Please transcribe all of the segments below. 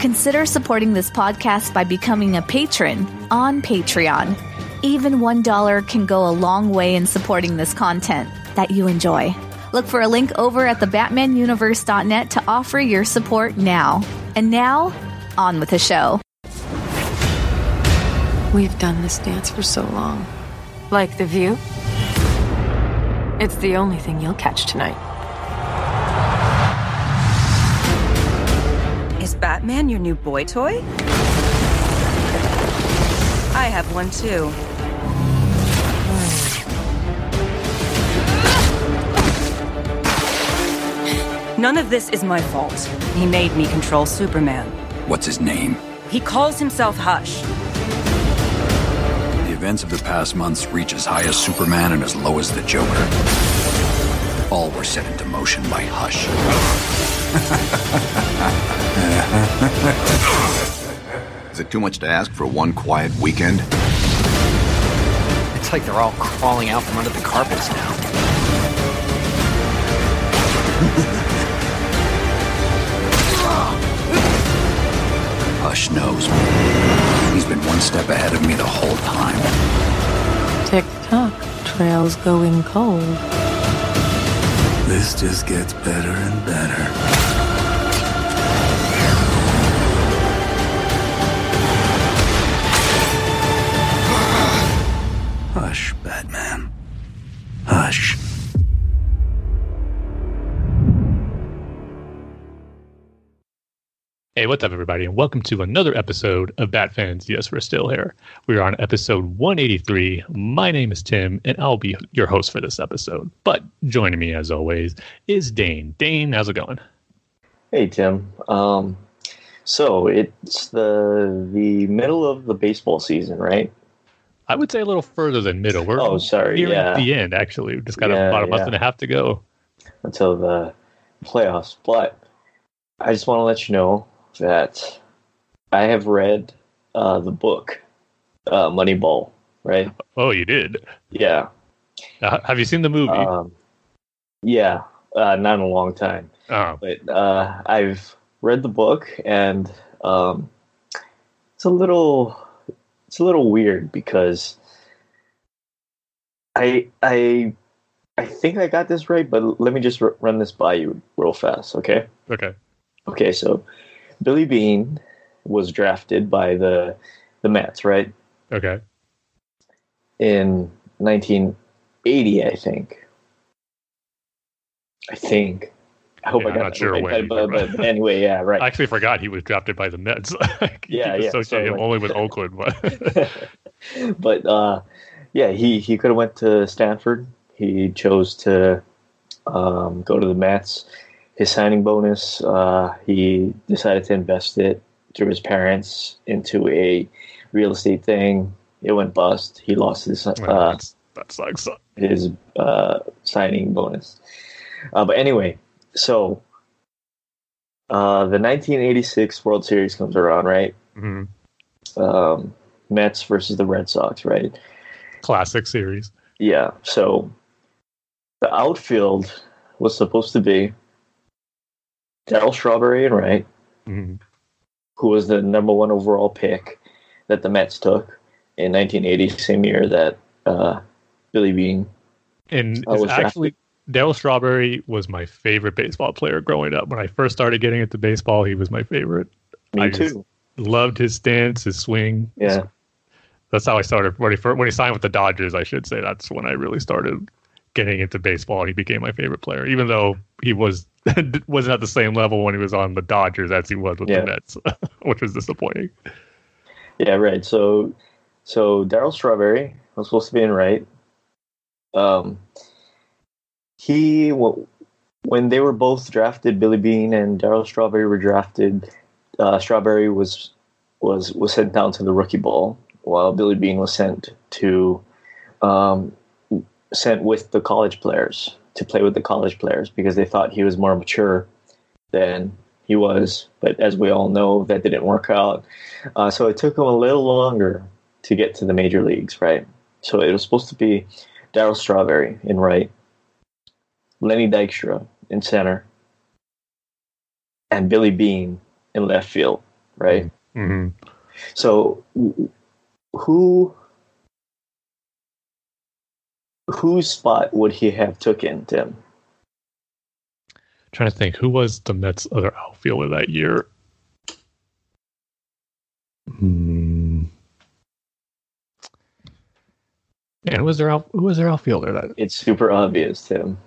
Consider supporting this podcast by becoming a patron on Patreon. Even $1 can go a long way in supporting this content that you enjoy. Look for a link over at thebatmanuniverse.net to offer your support now. And now, on with the show. We've done this dance for so long. Like the view? It's the only thing you'll catch tonight. Batman your new boy toy? I have one too. None of this is my fault. He made me control Superman. What's his name? He calls himself Hush. The events of the past months reach as high as Superman and as low as the Joker. All were set into motion by Hush. Is it too much to ask for one quiet weekend? It's like they're all crawling out from under the carpets now. Hush knows. He's been one step ahead of me the whole time. Tick tock, trails going cold. This just gets better and better. Hey, what's up, everybody, and welcome to another episode of Bat Fans. Yes, we're still here. We are on episode 183. My name is Tim, and I'll be your host for this episode. But joining me, as always, is Dane. Dane, how's it going? Hey Tim. Um, so it's the the middle of the baseball season, right? I would say a little further than middle. We're Oh, sorry, nearing yeah. the end, actually. We've just got Yeah, about a month yeah. and a half to go. Until the playoffs. But I just want to let you know that I have read uh, the book uh, Moneyball. Right? Oh, you did? Yeah. Uh, have you seen the movie? Um, yeah. Uh, not in a long time. oh, but uh, I've read the book and um, it's a little it's a little weird because I I I think I got this right, but let me just r- run this by you real fast, okay? okay. Okay, so Billy Beane was drafted by the the Mets, right? Okay. In 1980, I think. I think. I hope Yeah, I I'm got not that sure right, when but, but, but anyway, yeah, right. I actually forgot he was drafted by the Mets. Yeah, yeah, so, him like- only with Oakland. But but uh, yeah, he he could have went to Stanford. He chose to um, go to the Mets. His signing bonus, uh, he decided to invest it through his parents into a real estate thing. It went bust. He lost his uh, that's- that sucks. his uh, signing bonus. Uh, but anyway, so uh, the 1986 World Series comes around, right? Mhm. Um, Mets versus the Red Sox, right? Classic series. Yeah. So the outfield was supposed to be Darryl Strawberry and Wright, Mhm. who was the number one overall pick that the Mets took in 1980, same year that uh, Billy Beane. And it's was actually Darryl Strawberry was my favorite baseball player growing up. When I first started getting into baseball, he was my favorite. Me I too. Loved his stance, his swing. Yeah. That's how I started. When he first, when he signed with the Dodgers, I should say that's when I really started getting into baseball. He became my favorite player, even though he was wasn't at the same level when he was on the Dodgers as he was with Yeah. the Mets, which was disappointing. Yeah, right. So, so Darryl Strawberry was supposed to be in right. Um, he when they were both drafted, Billy Beane and Darryl Strawberry were drafted. Uh, Strawberry was was was sent down to the rookie ball, while Billy Beane was sent to um, sent with the college players to play with the college players because they thought he was more mature than he was. But as we all know, that didn't work out. Uh, so it took him a little longer to get to the major leagues, right? So it was supposed to be Darryl Strawberry in right, Lenny Dykstra in center, and Billy Beane in left field, right? hmm So who whose spot would he have taken, Tim? Trying to think who was the Mets' other outfielder that year. Hmm. And who was their out, who was their outfielder that It's super obvious, Tim.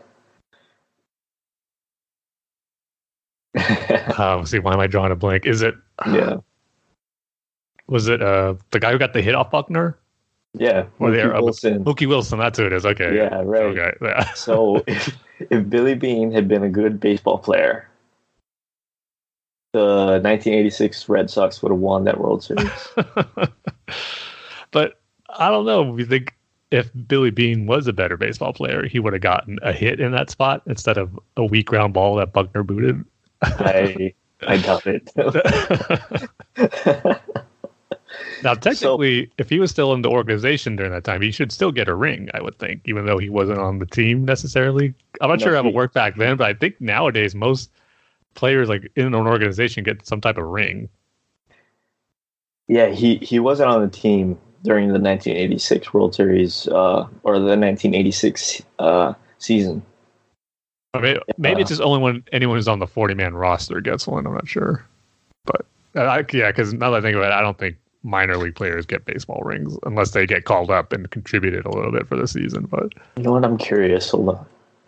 uh, see why am I drawing a blank? Is it yeah, was it uh the guy who got the hit off Buckner? Yeah. Or Mookie uh, Wilson. Mookie Wilson, that's who it is. Okay. Yeah, right. Okay. Yeah. So if, if Billy Beane had been a good baseball player, the 1986 Red Sox would have won that World Series. but I don't know. We think if Billy Beane was a better baseball player, he would have gotten a hit in that spot instead of a weak ground ball that Buckner booted? I I doubt it. Now, technically, if he was still in the organization during that time, he should still get a ring, I would think, even though he wasn't on the team necessarily. I'm not No, sure how it worked back then, but I think nowadays most players like in an organization get some type of ring. Yeah, he, he wasn't on the team during the 1986 World Series uh, or the 1986 uh, season. I mean, maybe Uh, it's just only when anyone who's on the 40 man roster gets one. I'm not sure, but I, yeah, because now that I think of it, I don't think minor league players get baseball rings unless they get called up and contributed a little bit for the season. But You know what? I'm curious. Hold on.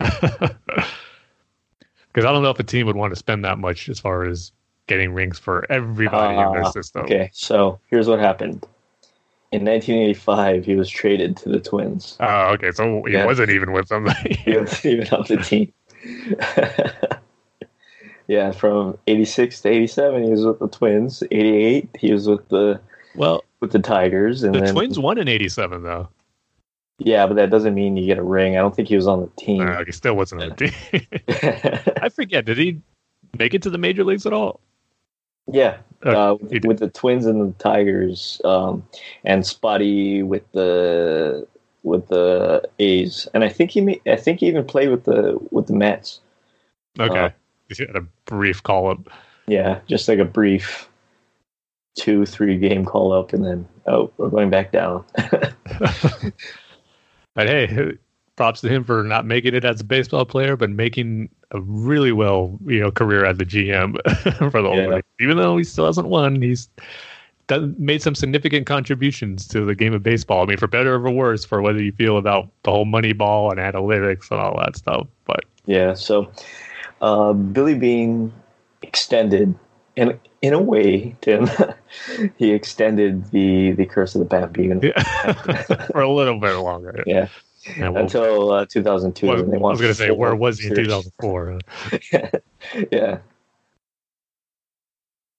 because I don't know if a team would want to spend that much as far as getting rings for everybody in their Ah, system. Okay, so here's what happened. In 1985, he was traded to the Twins. Oh, okay. So he Yeah. wasn't even with them. He wasn't even on the team. yeah, from 86 to 87, he was with the Twins. 88, he was with the well, with the Tigers, and the then Twins won in '87 though. yeah, but that doesn't mean you get a ring. I don't think he was on the team. No, he still wasn't on the team. I forget. Did he make it to the major leagues at all? Yeah, Uh, uh, with, with the Twins and the Tigers, um, and Spotty with the with the A's, and I think he made, I think he even played with the with the Mets. Okay. Uh, he had a brief call up. Yeah, just like a brief two three game call up, and then oh, we're going back down. But hey, props to him for not making it as a baseball player, but making a really well, you know, career as the GM for the Yeah. Even though he still hasn't won, he's done, made some significant contributions to the game of baseball. I mean, for better or for worse, for whether you feel about the whole money ball and analytics and all that stuff. But yeah, so uh, Billy Beane extended, and in a way, Tim, he extended the the curse of the Bat Bean. for a little bit longer. Yeah, we'll- until uh, 2002. well, when they I was going to say, where was he in 2004? yeah.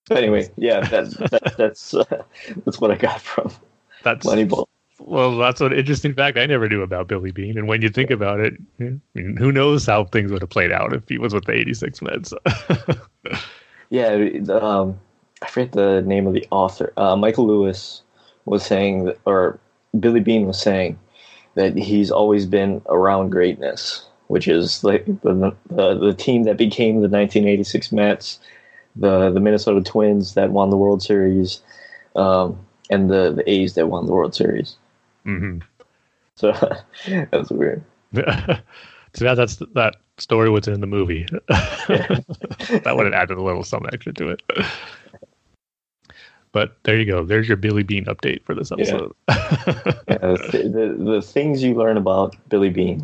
So anyway, yeah, that, that, that's uh, that's what I got from That's Moneyball. Well, that's an interesting fact I never knew about Billy Beane. And when you think about it, I mean, who knows how things would have played out if he was with the 86 Mets. Yeah, um, I forget the name of the author. Uh, Michael Lewis was saying, that, or Billy Beane was saying, that he's always been around greatness, which is like the the, the team that became the 1986 Mets, the the Minnesota Twins that won the World Series, um, and the the A's that won the World Series. hmm So that's weird. so that, that's that story was in the movie. that would have added a little some extra to it. But there you go. There's your Billy Beane update for this episode. Yeah, the, the the things you learn about Billy Beane.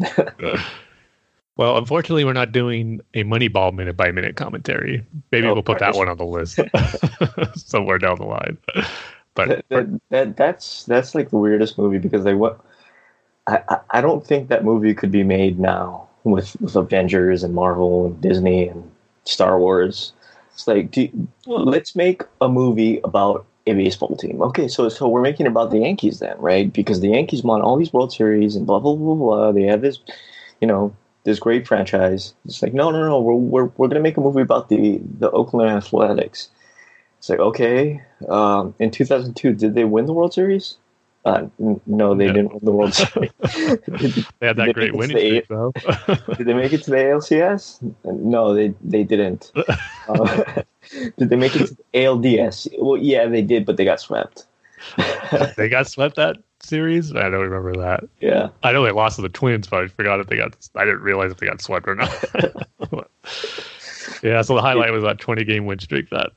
well, unfortunately, we're not doing a Moneyball minute by minute commentary. Maybe Oh, we'll put that one on the list somewhere down the line. But that, that, that that's that's like the weirdest movie because they what I I don't think that movie could be made now with with Avengers and Marvel and Disney and Star Wars. It's like do, let's make a movie about a baseball team. Okay, so so we're making about the Yankees then, right? Because the Yankees won all these World Series and blah blah blah blah. They have this, you know, this great franchise. It's like no no no, we're we're we're gonna make a movie about the the Oakland Athletics. It's like okay, um, in 2002, did they win the World Series? Uh, no, they No. didn't win the World Series. They had that great winning streak, though. Did they make it to the ALCS? No, they they didn't. Uh, did they make it to the ALDS? Well, yeah, they did, but they got swept. they got swept that series. I don't remember that. Yeah, I know they lost to the Twins, but I forgot if they got. I didn't realize if they got swept or not. yeah, so the highlight was that 20 game win streak that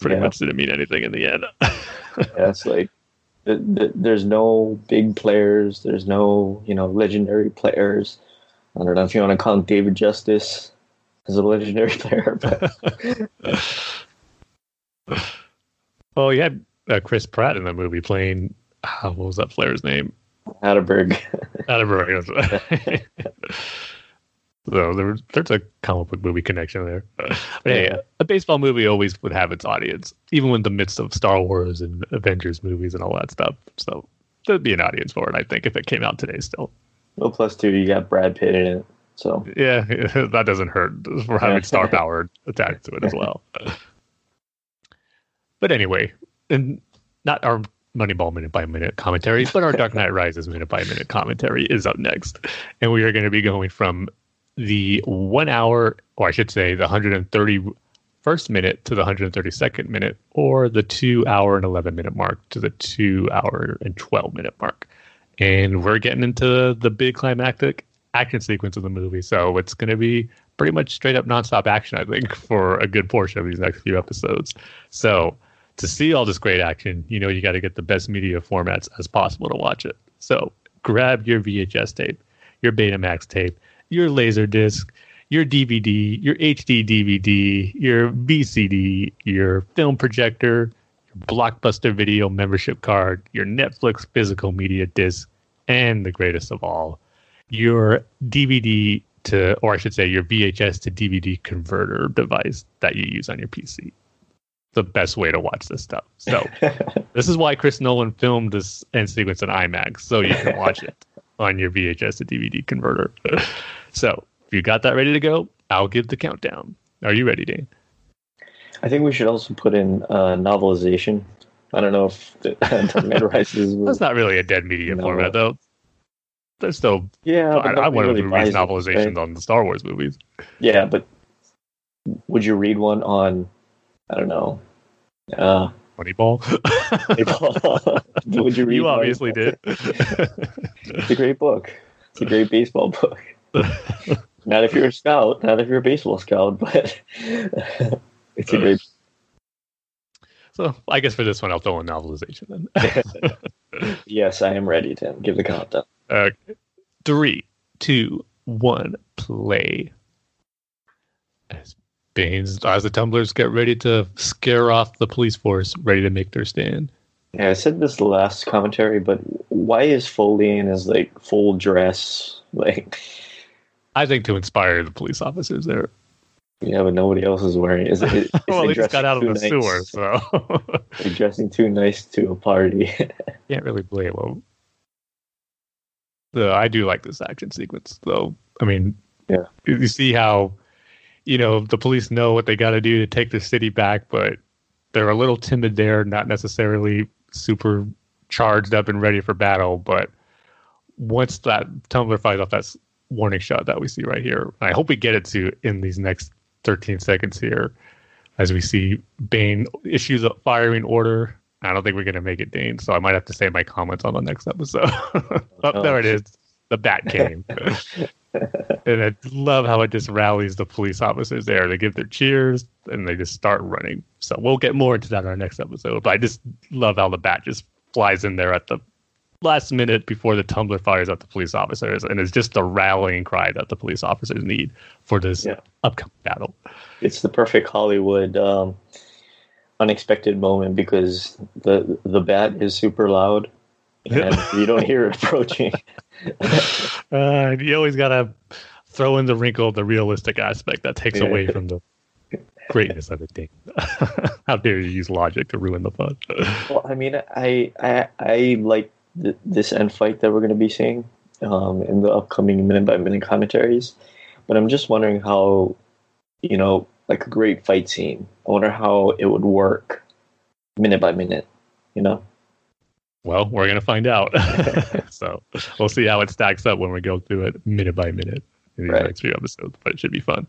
pretty Yeah. much didn't mean anything in the end. yeah. It's like th- th- there's no big players. There's no you know legendary players. I don't know if you want to call David Justice as a legendary player, but well, you had uh, Chris Pratt in the movie playing. ah, what was that player's name? Hatteberg. Attenborough. so there, there's a comic book movie connection there. But hey, Yeah. a baseball movie always would have its audience, even in the midst of Star Wars and Avengers movies and all that stuff. So there'd be an audience for it, I think, if it came out today still. well, plus two, you got Brad Pitt in it. So Yeah, that doesn't hurt for having star power attached to it as well. But anyway, and not our Moneyball minute by minute commentary, but our Dark Knight Rises minute by minute commentary is up next. And we are going to be going from the one hour, or I should say, the 131st minute to the 132nd minute, or the two hour and 11 minute mark to the two hour and 12 minute mark. And we're getting into the big climactic action sequence of the movie. So it's going to be pretty much straight up nonstop action, I think, for a good portion of these next few episodes. So to see all this great action, you know, you got to get the best media formats as possible to watch it. So grab your VHS tape, your Betamax tape, your Laserdisc, your DVD, your HD DVD, your VCD, your film projector, your Blockbuster video membership card, your Netflix physical media disc, and the greatest of all, your DVD to, or I should say, your VHS to DVD converter device that you use on your PC. The best way to watch this stuff. So, this is why Chris Nolan filmed this end sequence in IMAX, so you can watch it on your VHS to DVD converter. so, if you got that ready to go, I'll give the countdown. Are you ready, Dane? I think we should also put in uh, novelization. I don't know if the Dark Knight Rises. was- That's not really a dead media format, though. There's still. Yeah, I, I wanted really to read novelizations right? on the Star Wars movies. Yeah, but would you read one on? I don't know. Uh, Moneyball. would you read? you obviously did. It's a great book. It's a great baseball book. Not if you're a scout, not if you're a baseball scout, but it's a great. so I guess for this one, I'll throw in novelization then. Yes, I am ready, Tim. Give the countdown. Uh, three, two, one, play. As Bane's, as the tumblers get ready to scare off the police force, ready to make their stand. Yeah, I said this last commentary, but why is Foley in his like full dress? Like, I think to inspire the police officers there. yeah, but nobody else is wearing. it. Is it? Is well, they just got out of the nice? sewer, so They're dressing too nice to a party. can't really blame them. So I do like this action sequence, though. I mean, Yeah. you see how, you know, the police know what they got to do to take the city back, but they're a little timid there, not necessarily super charged up and ready for battle. But once that tumbler fires off that warning shot that we see right here, I hope we get it to in these next 13 seconds here, as we see Bane issues a firing order. I don't think we're gonna make it, Dane. So I might have to say my comments on the next episode. oh, there it is. The bat came. and I love how it just rallies the police officers there. They give their cheers and they just start running. So we'll get more into that in our next episode. But I just love how the bat just flies in there at the last minute before the tumbler fires at the police officers, and it's just the rallying cry that the police officers need for this Yeah. upcoming battle. it's the perfect Hollywood um, unexpected moment because the the bat is super loud and you don't hear it approaching. Uh, you always gotta throw in the wrinkle of the realistic aspect that takes Yeah. away from the greatness of the thing. How dare you use logic to ruin the fun? well, I mean, I I, I like th- this end fight that we're going to be seeing um, in the upcoming minute by minute commentaries, but I'm just wondering how, you know, like a great fight scene. I wonder how it would work minute by minute. You know. Well, we're going to find out. so we'll see how it stacks up when we go through it minute by minute in these right. next few episodes, but it should be fun.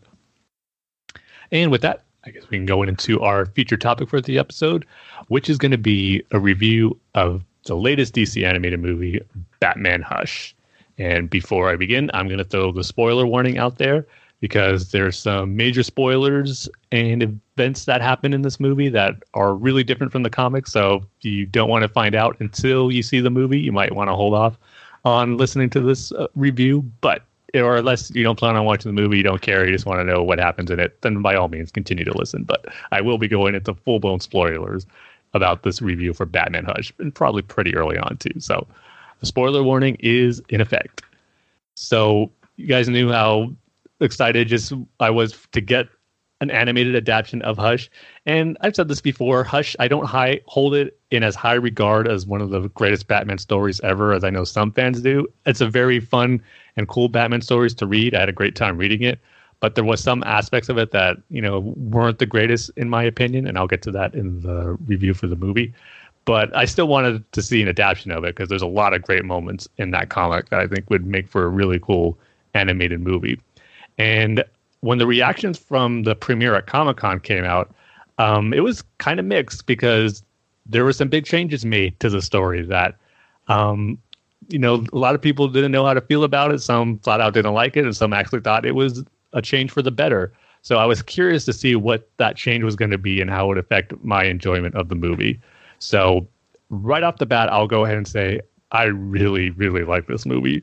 And with that, I guess we can go into our feature topic for the episode, which is going to be a review of the latest DC animated movie, Batman Hush. And before I begin, I'm going to throw the spoiler warning out there because there's some major spoilers and events that happen in this movie that are really different from the comics. So if you don't want to find out until you see the movie, you might want to hold off on listening to this uh, review. But or unless you don't plan on watching the movie, you don't care, you just want to know what happens in it, then by all means continue to listen. But I will be going into full blown spoilers about this review for Batman Hush, and probably pretty early on too. So the spoiler warning is in effect. So you guys knew how excited just I was to get an animated adaptation of Hush. And I've said this before, Hush, I don't high, hold it in as high regard as one of the greatest Batman stories ever, as I know some fans do. It's a very fun and cool Batman stories to read. I had a great time reading it, but there was some aspects of it that you know weren't the greatest in my opinion, and I'll get to that in the review for the movie. But I still wanted to see an adaptation of it because there's a lot of great moments in that comic that I think would make for a really cool animated movie. And when the reactions from the premiere at Comic Con came out, um, it was kind of mixed because there were some big changes made to the story that um, you know, a lot of people didn't know how to feel about it. Some flat out didn't like it, and some actually thought it was a change for the better. So I was curious to see what that change was going to be and how it would affect my enjoyment of the movie. So right off the bat, I'll go ahead and say I really, really like this movie,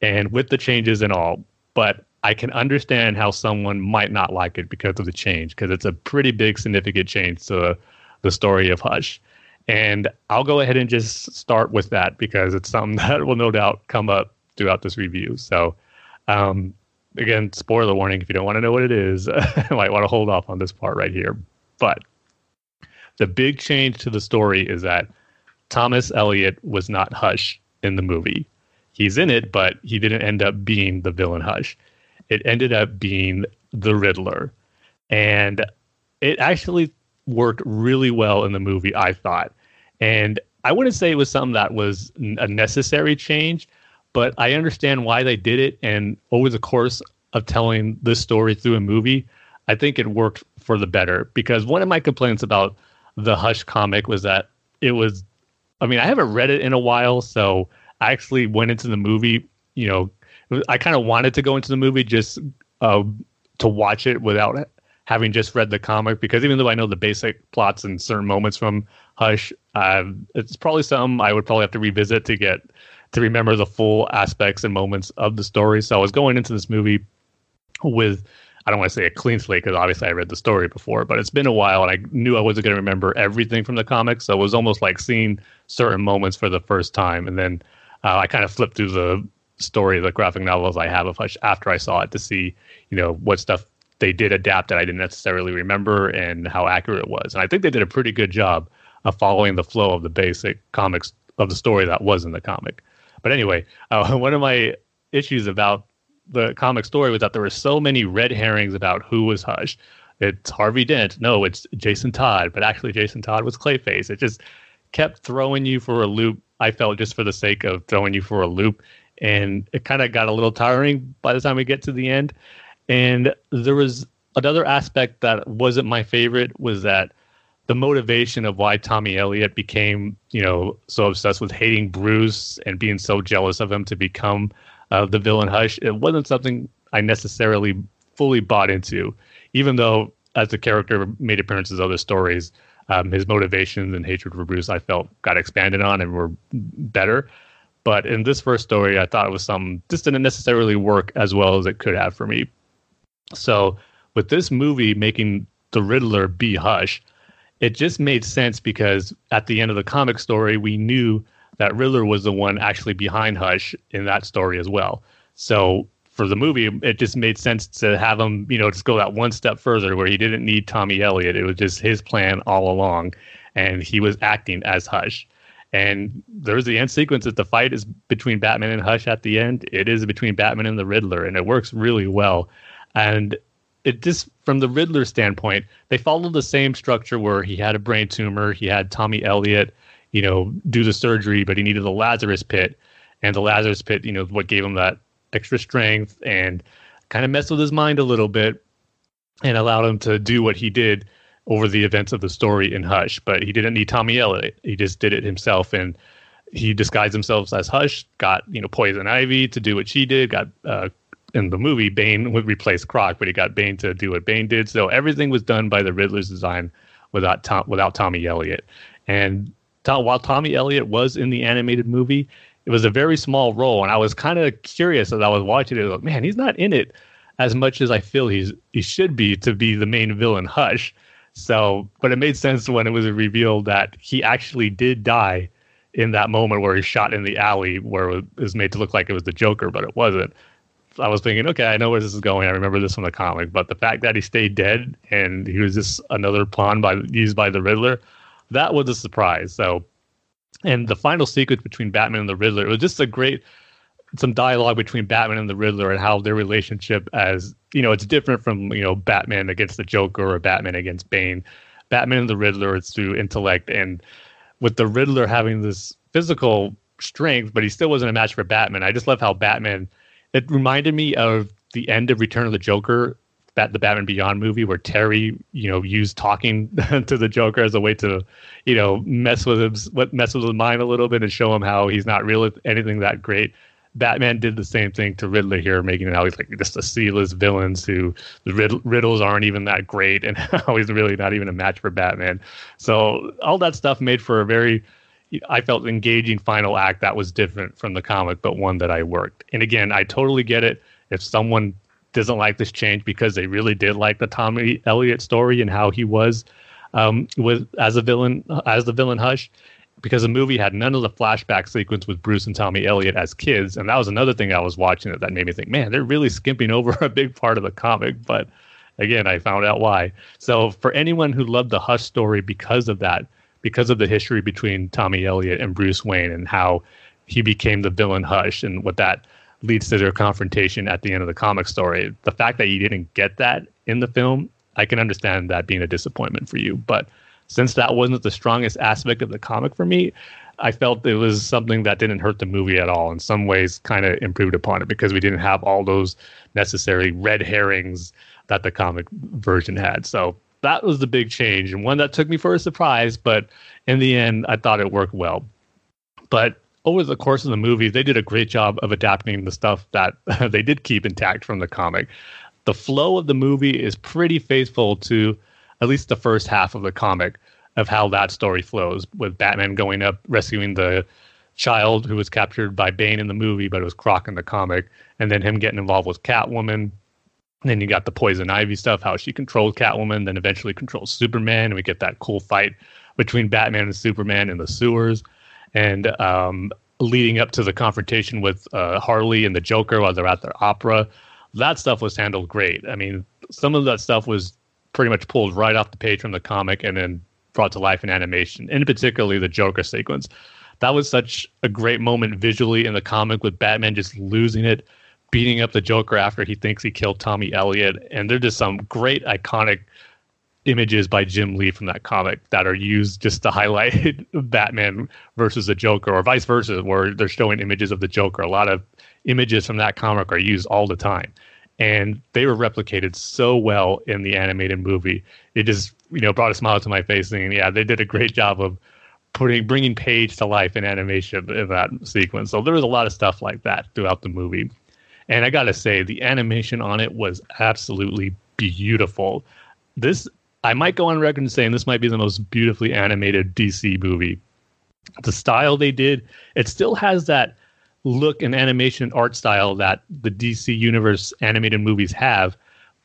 and with the changes and all. But I can understand how someone might not like it because of the change, because it's a pretty big, significant change to the story of Hush. And I'll go ahead and just start with that because it's something that will no doubt come up throughout this review. So, um, again, spoiler warning if you don't want to know what it is, I might want to hold off on this part right here. But the big change to the story is that Thomas Elliot was not Hush in the movie. He's in it, but he didn't end up being the villain Hush. It ended up being the Riddler. And it actually worked really well in the movie, I thought. And I wouldn't say it was something that was a necessary change, but I understand why they did it. And over the course of telling this story through a movie, I think it worked for the better. Because one of my complaints about the Hush comic was that it was, I mean, I haven't read it in a while, so I actually went into the movie, you know, I kind of wanted to go into the movie just uh, to watch it without having just read the comic because even though I know the basic plots and certain moments from Hush, uh, it's probably something I would probably have to revisit to get to remember the full aspects and moments of the story. So I was going into this movie with I don't want to say a clean slate because obviously I read the story before, but it's been a while and I knew I wasn't going to remember everything from the comics. So it was almost like seeing certain moments for the first time. And then uh, I kind of flipped through the story, the graphic novels I have after I saw it to see, you know, what stuff they did adapt that I didn't necessarily remember and how accurate it was. And I think they did a pretty good job of following the flow of the basic comics of the story that was in the comic. But anyway, uh, one of my issues about the comic story was that there were so many red herrings about who was Hush. It's Harvey Dent. No, it's Jason Todd. But actually, Jason Todd was Clayface. It just kept throwing you for a loop. I felt just for the sake of throwing you for a loop. And it kind of got a little tiring by the time we get to the end. And there was another aspect that wasn't my favorite was that the motivation of why Tommy Elliot became, you know, so obsessed with hating Bruce and being so jealous of him to become uh, the villain Hush, it wasn't something I necessarily fully bought into, even though as the character made appearances in other stories, um, his motivations and hatred for Bruce I felt got expanded on and were better. But in this first story, I thought it was some just didn't necessarily work as well as it could have for me. So with this movie making the Riddler be Hush, it just made sense because at the end of the comic story, we knew that Riddler was the one actually behind Hush in that story as well. So for the movie, it just made sense to have him, you know, just go that one step further where he didn't need Tommy Elliott. It was just his plan all along, and he was acting as Hush. And there's the end sequence that the fight is between Batman and Hush at the end. It is between Batman and the Riddler, and it works really well. And it just from the Riddler standpoint, they followed the same structure where he had a brain tumor, he had Tommy Elliott, you know, do the surgery, but he needed the Lazarus pit, and the Lazarus pit, you know, what gave him that extra strength and kind of messed with his mind a little bit and allowed him to do what he did over the events of the story in Hush. But he didn't need Tommy Elliott. He just did it himself and he disguised himself as Hush, got, you know, Poison Ivy to do what she did, got uh, in the movie, Bane would replace Croc, but he got Bane to do what Bane did. So everything was done by the Riddler's design without Tom, without Tommy Elliott. And Tom, while Tommy Elliott was in the animated movie, it was a very small role, and I was kind of curious as I was watching it. Like, man, he's not in it as much as I feel he's he should be to be the main villain, Hush. So, but it made sense when it was revealed that he actually did die in that moment where he shot in the alley, where it was made to look like it was the Joker, but it wasn't. I was thinking, okay, I know where this is going. I remember this from the comic, but the fact that he stayed dead and he was just another pawn by used by the Riddler, that was a surprise. So and the final sequence between Batman and the Riddler it was just a great some dialogue between Batman and the Riddler and how their relationship as you know it's different from you know Batman against the Joker or Batman against Bane. Batman and the Riddler it's through intellect and with the Riddler having this physical strength, but he still wasn't a match for Batman. I just love how Batman it reminded me of the end of Return of the Joker the Batman Beyond movie where Terry, you know, used talking to the Joker as a way to, you know, mess with his what mess with his mind a little bit and show him how he's not really anything that great. Batman did the same thing to Riddler here, making it how he's like just a C-list villains who the riddles aren't even that great, and how he's really not even a match for Batman. So all that stuff made for a very, I felt engaging final act that was different from the comic, but one that I worked. And again, I totally get it. If someone doesn't like this change because they really did like the Tommy Elliott story and how he was um, with as a villain as the villain Hush. Because the movie had none of the flashback sequence with Bruce and Tommy Elliott as kids, and that was another thing I was watching that, that made me think, man, they're really skimping over a big part of the comic. But again, I found out why. So for anyone who loved the Hush story because of that, because of the history between Tommy Elliot and Bruce Wayne and how he became the villain Hush and what that leads to their confrontation at the end of the comic story. The fact that you didn't get that in the film, I can understand that being a disappointment for you. But since that wasn't the strongest aspect of the comic for me, I felt it was something that didn't hurt the movie at all. In some ways, kind of improved upon it because we didn't have all those necessary red herrings that the comic version had. So that was the big change and one that took me for a surprise. But in the end, I thought it worked well. But over the course of the movie, they did a great job of adapting the stuff that they did keep intact from the comic. The flow of the movie is pretty faithful to at least the first half of the comic of how that story flows, with Batman going up rescuing the child who was captured by Bane in the movie, but it was Croc in the comic, and then him getting involved with Catwoman. Then you got the Poison Ivy stuff, how she controlled Catwoman, then eventually controls Superman, and we get that cool fight between Batman and Superman in the sewers and um, leading up to the confrontation with uh, Harley and the Joker while they're at their opera. That stuff was handled great. I mean, some of that stuff was pretty much pulled right off the page from the comic and then brought to life in animation, and particularly the Joker sequence. That was such a great moment visually in the comic with Batman just losing it, beating up the Joker after he thinks he killed Tommy Elliot, And there's just some great iconic images by Jim Lee from that comic that are used just to highlight Batman versus the Joker, or vice versa, where they're showing images of the Joker. A lot of images from that comic are used all the time, and they were replicated so well in the animated movie. It just you know brought a smile to my face, saying, "Yeah, they did a great job of." Putting bringing Page to life in animation in that sequence, so there was a lot of stuff like that throughout the movie, and I gotta say the animation on it was absolutely beautiful. This I might go on record saying this might be the most beautifully animated DC movie. The style they did, it still has that look and animation art style that the DC Universe animated movies have,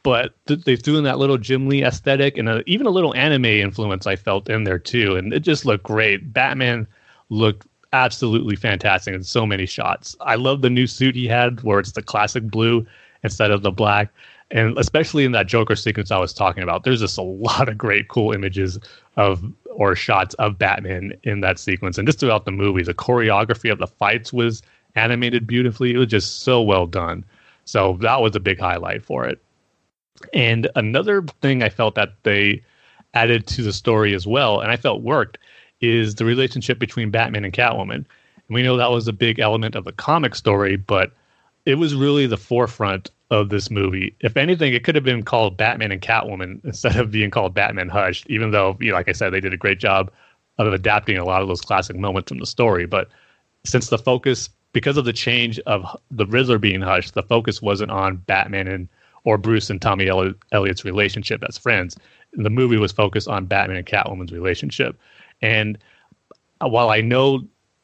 but th- they threw in that little Jim Lee aesthetic and a, even a little anime influence I felt in there too, and it just looked great. Batman looked absolutely fantastic in so many shots. I love the new suit he had, where it's the classic blue instead of the black, and especially in that Joker sequence I was talking about. There's just a lot of great, cool images of or shots of Batman in that sequence, and just throughout the movie, the choreography of the fights was animated beautifully. It was just so well done. So that was a big highlight for it. And another thing I felt that they added to the story as well, and I felt worked, is the relationship between Batman and Catwoman. And we know that was a big element of the comic story, but it was really the forefront of this movie. If anything, it could have been called Batman and Catwoman instead of being called Batman Hush, even though, you know, like I said, they did a great job of adapting a lot of those classic moments from the story. But since the focus, because of the change of the Riddler being Hush, the focus wasn't on Batman and or Bruce and Tommy Elliott's relationship as friends. The movie was focused on Batman and Catwoman's relationship. And uh, while I know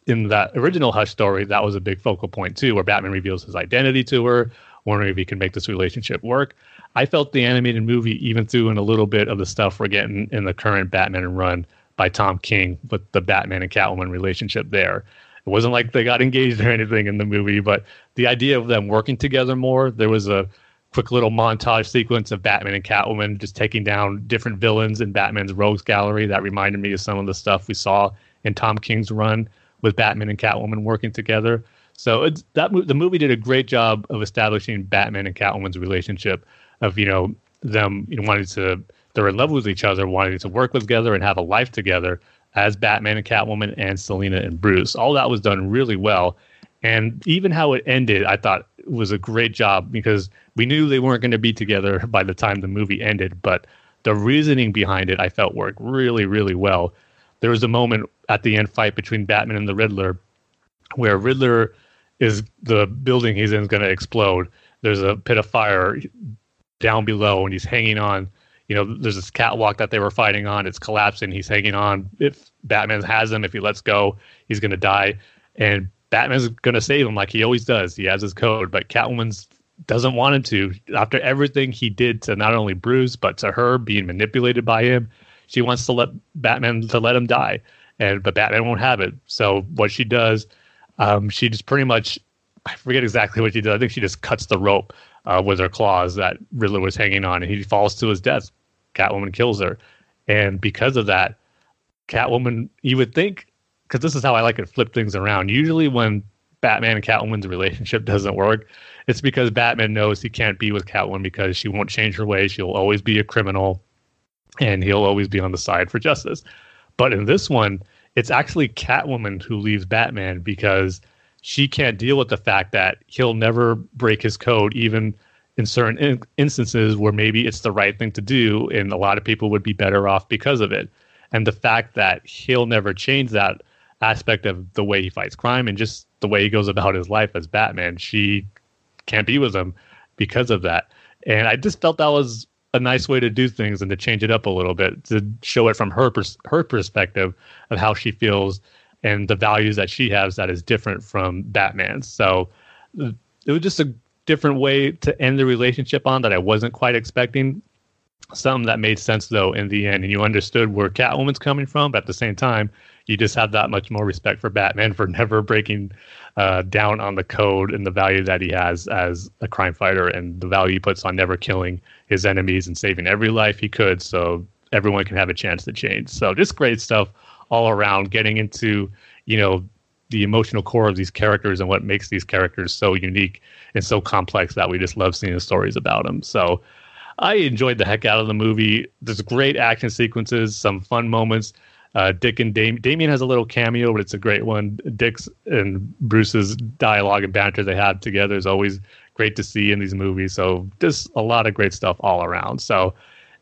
in that original Hush story, that was a big focal point too, where Batman reveals his identity to her, wondering if he can make this relationship work. I felt the animated movie even threw in a little bit of the stuff we're getting in the current Batman and run by Tom King with the Batman and Catwoman relationship there. It wasn't like they got engaged or anything in the movie, but the idea of them working together more, there was a quick little montage sequence of Batman and Catwoman just taking down different villains in Batman's rogues gallery that reminded me of some of the stuff we saw in Tom King's run with Batman and Catwoman working together. So it's that the movie did a great job of establishing Batman and Catwoman's relationship of you know them you know wanting to they're in love with each other, wanting to work together and have a life together as Batman and Catwoman and Selina and Bruce. All that was done really well. And even how it ended, I thought was a great job because we knew they weren't going to be together by the time the movie ended, but the reasoning behind it I felt worked really, really well. There was a moment at the end fight between Batman and the Riddler where Riddler is the building he's in is going to explode. There's a pit of fire down below, and he's hanging on. You know, there's this catwalk that they were fighting on. It's collapsing. He's hanging on. If Batman has him, if he lets go, he's going to die. And Batman's going to save him like he always does. He has his code, but Catwoman's doesn't want him to. After everything he did to not only Bruce but to her, being manipulated by him, she wants to let Batman to let him die, and but Batman won't have it. So what she does, um, she just pretty much, I forget exactly what she does. I think she just cuts the rope uh, with her claws that Riddler was hanging on, and he falls to his death. Catwoman kills her, and because of that, Catwoman, you would think, because this is how I like to flip things around. Usually, when Batman and Catwoman's relationship doesn't work, it's because Batman knows he can't be with Catwoman because she won't change her ways. She'll always be a criminal, and he'll always be on the side for justice. But in this one, it's actually Catwoman who leaves Batman because she can't deal with the fact that he'll never break his code, even in certain in- instances where maybe it's the right thing to do, and a lot of people would be better off because of it. And the fact that he'll never change that aspect of the way he fights crime and just the way he goes about his life as Batman, she can't be with him because of that. And I just felt that was a nice way to do things and to change it up a little bit to show it from her pers- her perspective of how she feels and the values that she has that is different from Batman's. So it was just a different way to end the relationship on that I wasn't quite expecting. Something that made sense though in the end, and you understood where Catwoman's coming from, but at the same time, you just have that much more respect for Batman for never breaking uh, down on the code and the value that he has as a crime fighter and the value he puts on never killing his enemies and saving every life he could so everyone can have a chance to change. So just great stuff all around getting into, you know, the emotional core of these characters and what makes these characters so unique and so complex that we just love seeing the stories about them. So I enjoyed the heck out of the movie. There's great action sequences, some fun moments. Uh, Dick and Dam- Damian has a little cameo, but it's a great one. Dick's and Bruce's dialogue and banter they have together is always great to see in these movies. So just a lot of great stuff all around. So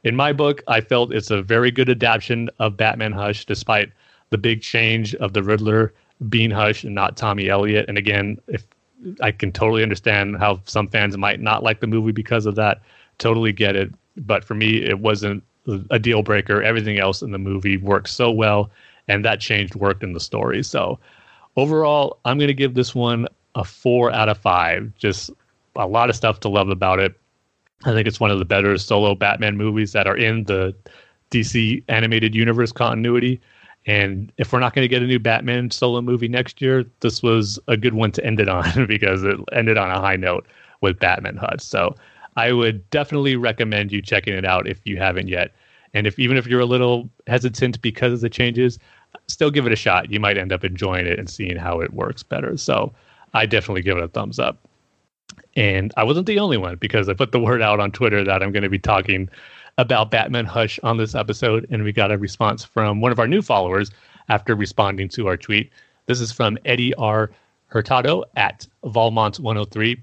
in my book, I felt it's a very good adaptation of Batman Hush, despite the big change of the Riddler being Hush and not Tommy Elliott. And again, if I can totally understand how some fans might not like the movie because of that, totally get it. But for me, it wasn't a deal breaker. Everything else in the movie worked so well, and that change worked in the story. So overall, I'm going to give this one a four out of five. Just a lot of stuff to love about it. I think it's one of the better solo Batman movies that are in the DC animated universe continuity. And if we're not going to get a new Batman solo movie next year, this was a good one to end it on because it ended on a high note with Batman Hush. So I would definitely recommend you checking it out if you haven't yet. And if even if you're a little hesitant because of the changes, still give it a shot. You might end up enjoying it and seeing how it works better. So I definitely give it a thumbs up. And I wasn't the only one because I put the word out on Twitter that I'm going to be talking about Batman Hush on this episode, and we got a response from one of our new followers after responding to our tweet. This is from Eddie R. Hurtado at Valmont103.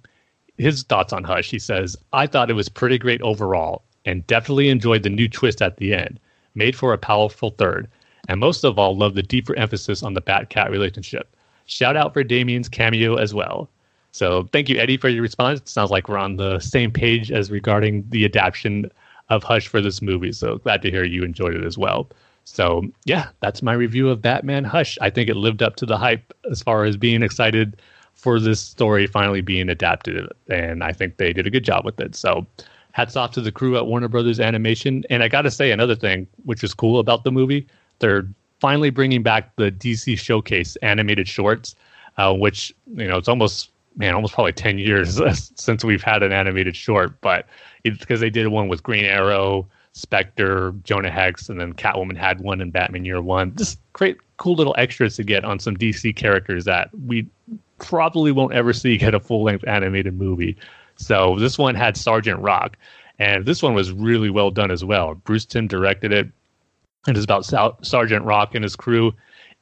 His thoughts on Hush. He says, I thought it was pretty great overall and definitely enjoyed the new twist at the end, made for a powerful third. And most of all, loved the deeper emphasis on the Bat Cat relationship. Shout out for Damian's cameo as well. So thank you, Eddie, for your response. It sounds like we're on the same page as regarding the adaptation of Hush for this movie. So glad to hear you enjoyed it as well. So yeah, that's my review of Batman Hush. I think it lived up to the hype as far as being excited for this story finally being adapted, and I think they did a good job with it. So hats off to the crew at Warner Brothers Animation. And I got to say another thing, which is cool about the movie, they're finally bringing back the DC Showcase animated shorts, uh, which you know it's almost man, almost probably 10 years since we've had an animated short, but it's because they did one with Green Arrow, Spectre, Jonah Hex, and then Catwoman had one in Batman Year One. Just great, cool little extras to get on some DC characters that we probably won't ever see get a full length animated movie. So this one had Sergeant Rock, and this one was really well done as well. Bruce Timm directed it. It is about Sergeant Rock and his crew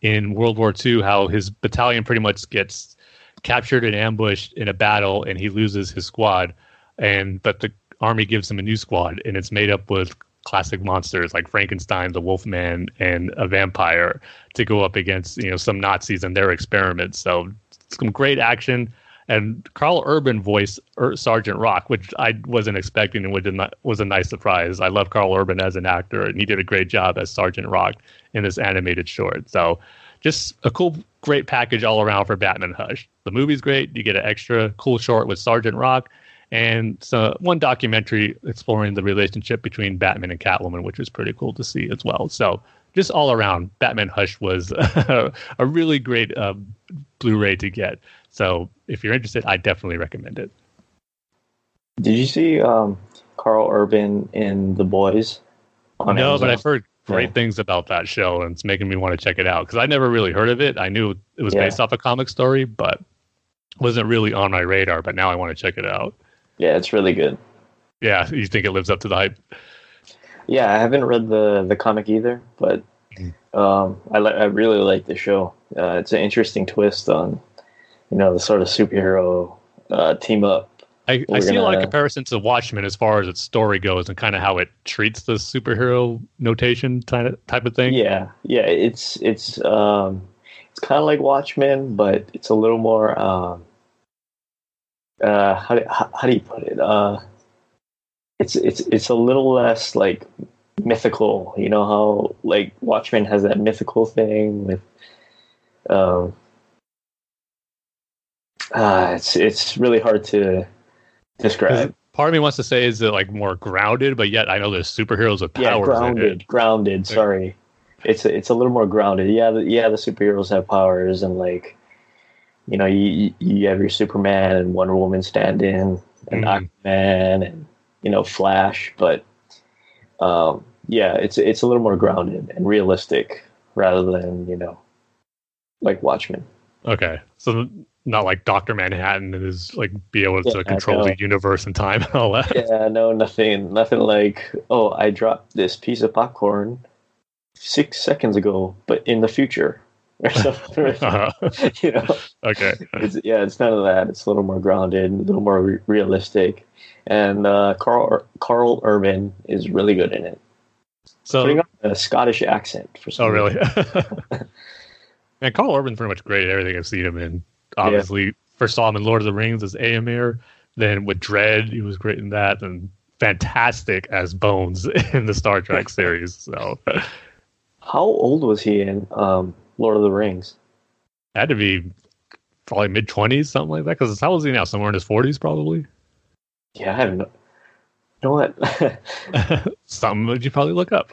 in World War II, how his battalion pretty much gets captured and ambushed in a battle and he loses his squad and but the army gives him a new squad and it's made up with classic monsters like Frankenstein, the Wolfman, and a vampire to go up against you know some Nazis and their experiments. So some great action. And Karl Urban voiced Sergeant Rock, which I wasn't expecting and which was a nice surprise. I love Karl Urban as an actor, and he did a great job as Sergeant Rock in this animated short. So just a cool, great package all around for Batman Hush. The movie's great. You get an extra cool short with Sergeant Rock and so one documentary exploring the relationship between Batman and Catwoman, which was pretty cool to see as well. So just all around, Batman Hush was a really great uh, Blu-ray to get. So if you're interested, I definitely recommend it. Did you see um, Karl Urban in The Boys? no, Amazon? but I've heard great yeah. things about that show, and it's making me want to check it out because I never really heard of it. I knew it was yeah. based off a comic story, but wasn't really on my radar. But now I want to check it out. Yeah, it's really good. Yeah, you think it lives up to the hype? Yeah, I haven't read the the comic either, but mm-hmm. um, I li- I really like the show. Uh, it's an interesting twist on, you know, the sort of superhero uh, team up I, I see gonna, a lot of comparison to Watchmen as far as its story goes and kind of how it treats the superhero notation type of, type of thing. Yeah, yeah, it's it's um, it's kind of like Watchmen, but it's a little more. Um, uh, how do, how, how do you put it? Uh, it's it's it's a little less like mythical. You know how like Watchmen has that mythical thing with. Um, uh, it's it's really hard to describe. Part of me wants to say is it like more grounded, but yet I know there's superheroes with powers. Yeah, grounded, grounded. Sorry, it's a, it's a little more grounded. Yeah, the, yeah, the superheroes have powers, and like, you know, you you have your Superman and Wonder Woman stand in, and mm. Aquaman, and you know, Flash, but um, yeah, it's it's a little more grounded and realistic rather than you know, like Watchmen. Okay, so not like Doctor Manhattan and is like be able to yeah, control the universe and time and all that. Yeah, no, nothing, nothing like oh, I dropped this piece of popcorn six seconds ago, but in the future or something. uh-huh. you know, okay, it's, yeah, it's none of that. It's a little more grounded, a little more re- realistic, and uh, Karl Karl Urban is really good in it. So putting on a Scottish accent for some. Oh, really? Man, Karl Urban's pretty much great at everything I've seen him in obviously yeah. first saw him in Lord of the Rings as Éomer. Then with Dread, he was great in that, and fantastic as Bones in the Star Trek series. So, how old was he in um, Lord of the Rings? Had to be probably mid twenties, something like that. Because how old is he now? Somewhere in his forties, probably. Yeah, I have no. You know what? something that you probably look up.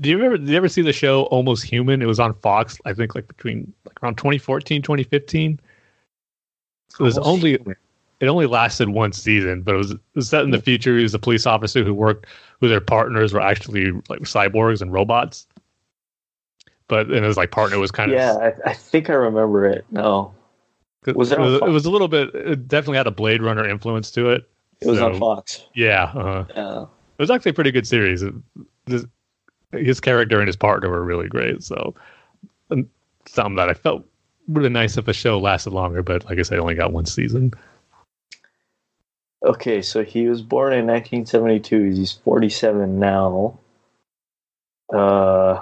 Do you ever? Did you ever see the show Almost Human? It was on Fox. I think like between like around 2014, 2015. It was Almost only Human. it only lasted one season, but it was, it was set in the future. He was a police officer who worked who their partners were actually like cyborgs and robots. But and his like partner was kind of Yeah, I, I think I remember it. No, was it it was, it was a little bit. It definitely had a Blade Runner influence to it. it was on Fox. Yeah, uh, Yeah. it was actually a pretty good series. It- this- his character and his partner were really great. So, and something that I felt really nice if a show lasted longer. But like I said, I only got one season. Okay, so he was born in 1972. He's 47 now. Uh,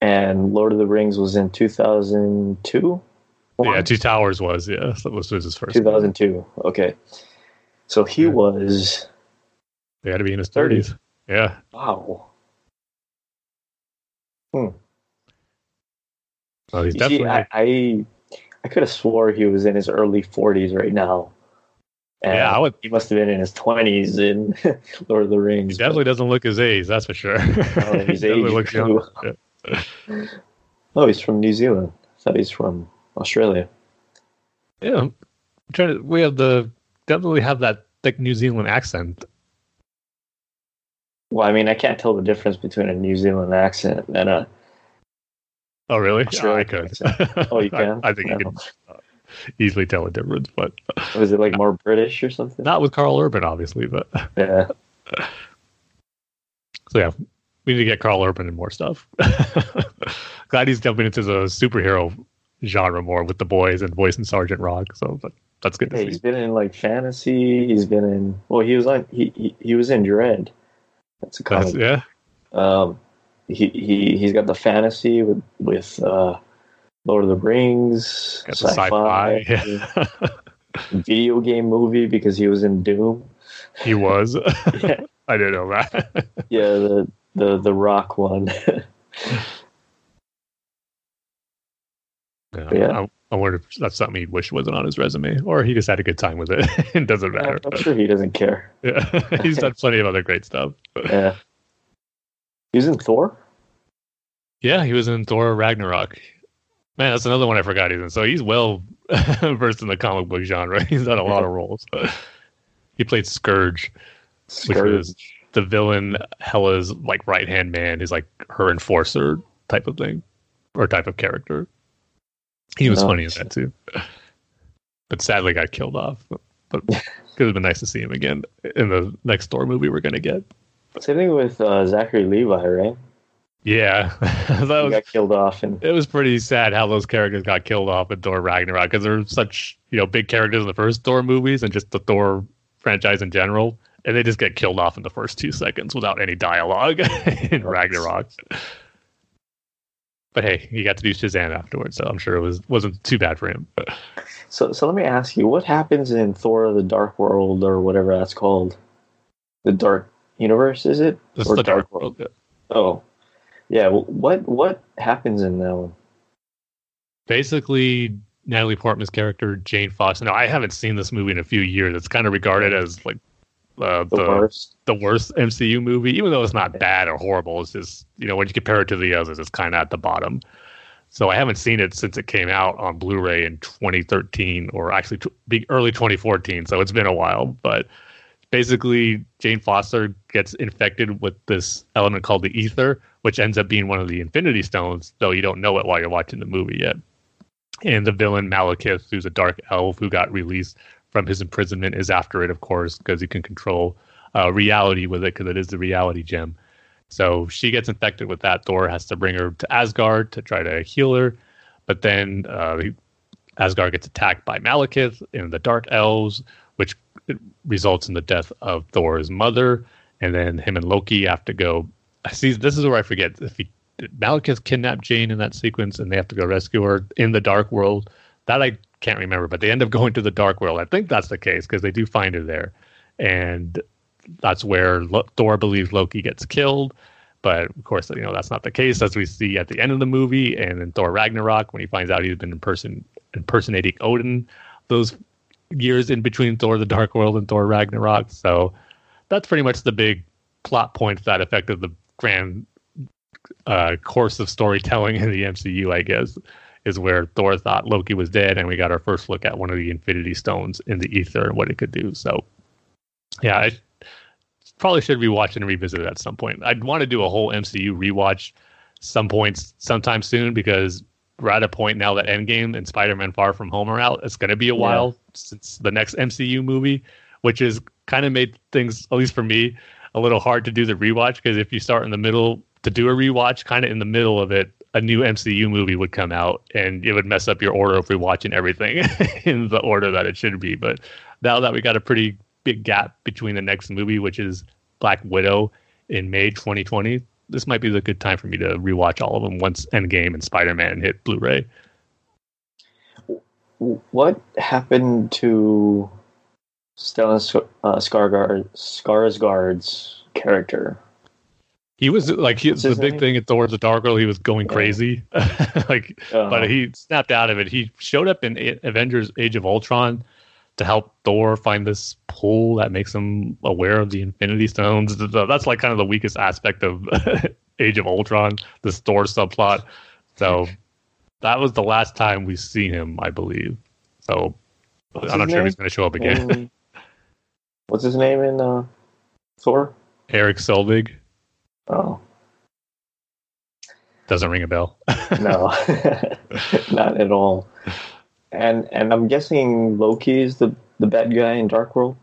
and Lord of the Rings was in 2002. Yeah, Two Towers was yeah. That was, was his first. one. 2002. Okay, so he Yeah. was They had to be in his 30. thirties. Yeah, wow. Hmm. well, he's You definitely. see, I, I I could have swore he was in his early 40s right now. And Yeah, I would- He must have been in his 20s in Lord of the he Rings. but- definitely doesn't look his age. That's for sure. he's Definitely looks young. Yeah. Oh, he's from New Zealand. I thought he's from Australia. Yeah, I'm trying to. We have the definitely have that thick New Zealand accent. Well, I mean, I can't tell the difference between a New Zealand accent and a. Oh, really? Australian I could. accent. Oh, you can? I, think you can uh, easily tell the difference, but Was it like more British or something? not with Karl Urban, obviously. But Yeah. so yeah, we need to get Karl Urban and more stuff. Glad he's jumping into the superhero genre more with the boys and voicing Sergeant Rock. So that, that's good to Yeah, see. he's been in like fantasy. He's been in. Well, he was on. He he, he was in Dread. That's a That's, comic. yeah, Um, he he he's got the fantasy with with uh, Lord of the Rings, got sci-fi. Yeah. video game movie because he was in Doom. he was. Yeah, I didn't know that. yeah the the the Rock one. Yeah, Yeah. I, wonder if that's something he wished wasn't on his resume, or he just had a good time with it. it doesn't matter. I'm sure he doesn't care. Yeah. He's done plenty of other great stuff. Yeah, he was in Thor. Yeah, he was in Thor Ragnarok. Man, that's another one I forgot he's in. So he's well versed in the comic book genre. He's done a lot of roles. he played Skurge, which Skurge. was the villain Hela's like right hand man. He's like her enforcer type of thing, or type of character. He was funny in that too, but sadly got killed off. But could have been nice to see him again in the next Thor movie we're gonna get. Same thing with uh, Zachary Levi, right? Yeah, that was got killed off, and it was pretty sad how those characters got killed off in Thor Ragnarok because they're such you know big characters in the first Thor movies and just the Thor franchise in general, and they just get killed off in the first two seconds without any dialogue in Ragnarok. But hey, he got to do Shazam afterwards, so I'm sure it was wasn't too bad for him. But So, so let me ask you, what happens in Thor: The Dark World or whatever that's called? The Dark Universe, is it? this Or is the Dark World. Oh, yeah. well, What what happens in that one? Basically, Natalie Portman's character Jane Foster. Now, I haven't seen this movie in a few years. It's kind of regarded as like uh, The, the worst. the worst MCU movie, even though it's not bad or horrible. It's just you know when you compare it to the others, it's kind of at the bottom. So I haven't seen it since it came out on Blu-ray in 2013, or actually be early 2014. So it's been a while. But basically, Jane Foster gets infected with this element called the ether, which ends up being one of the Infinity Stones, though you don't know it while you're watching the movie yet. And the villain Malekith, who's a dark elf who got released from his imprisonment, is after it, of course, because he can control uh, reality with it because it is the reality gem. So she gets infected with that. Thor has to bring her to Asgard to try to heal her, but then uh, Asgard gets attacked by Malekith and the Dark Elves, which results in the death of Thor's mother. And then him and Loki have to go. I see. This is where I forget if he Malekith kidnap Jane in that sequence, and they have to go rescue her in the Dark World. That I can't remember, but they end up going to the Dark World. I think that's the case because they do find her there, and that's where Lo- Thor believes Loki gets killed. But of course, you know that's not the case, as we see at the end of the movie and in Thor Ragnarok when he finds out he's been in person impersonating Odin those years in between Thor: The Dark World and Thor Ragnarok. So that's pretty much the big plot points that affected the grand uh, course of storytelling in the MCU, I guess, is where Thor thought Loki was dead, and we got our first look at one of the Infinity Stones in the ether and what it could do. So, yeah, I probably should rewatch and revisit it at some point. I'd want to do a whole MCU rewatch some points sometime soon because we're at a point now that Endgame and Spider-Man Far From Home are out. It's going to be a while yeah. since the next MCU movie, which is kind of made things, at least for me, a little hard to do the rewatch because if you start in the middle to do a rewatch, kind of in the middle of it, a new MCU movie would come out and it would mess up your order of rewatching everything in the order that it should be. But now that we got a pretty big gap between the next movie, which is Black Widow in May 2020, this might be the good time for me to rewatch all of them once Endgame and Spider Man hit Blu ray. What happened to Stellan uh, Skarsgård's character? He was like he, the big name? thing at Thor: The Dark World. He was going crazy, like, uh-huh. but he snapped out of it. He showed up in Avengers: Age of Ultron to help Thor find this pool that makes him aware of the Infinity Stones. That's like kind of the weakest aspect of Age of Ultron, this Thor subplot. So that was the last time we've seen him, I believe. So What's I'm not sure if he's going to show up again. What's his name in uh, Thor? Erik Selvig. Oh. Doesn't ring a bell. no, not at all. And and I'm guessing Loki is the the bad guy in Dark World.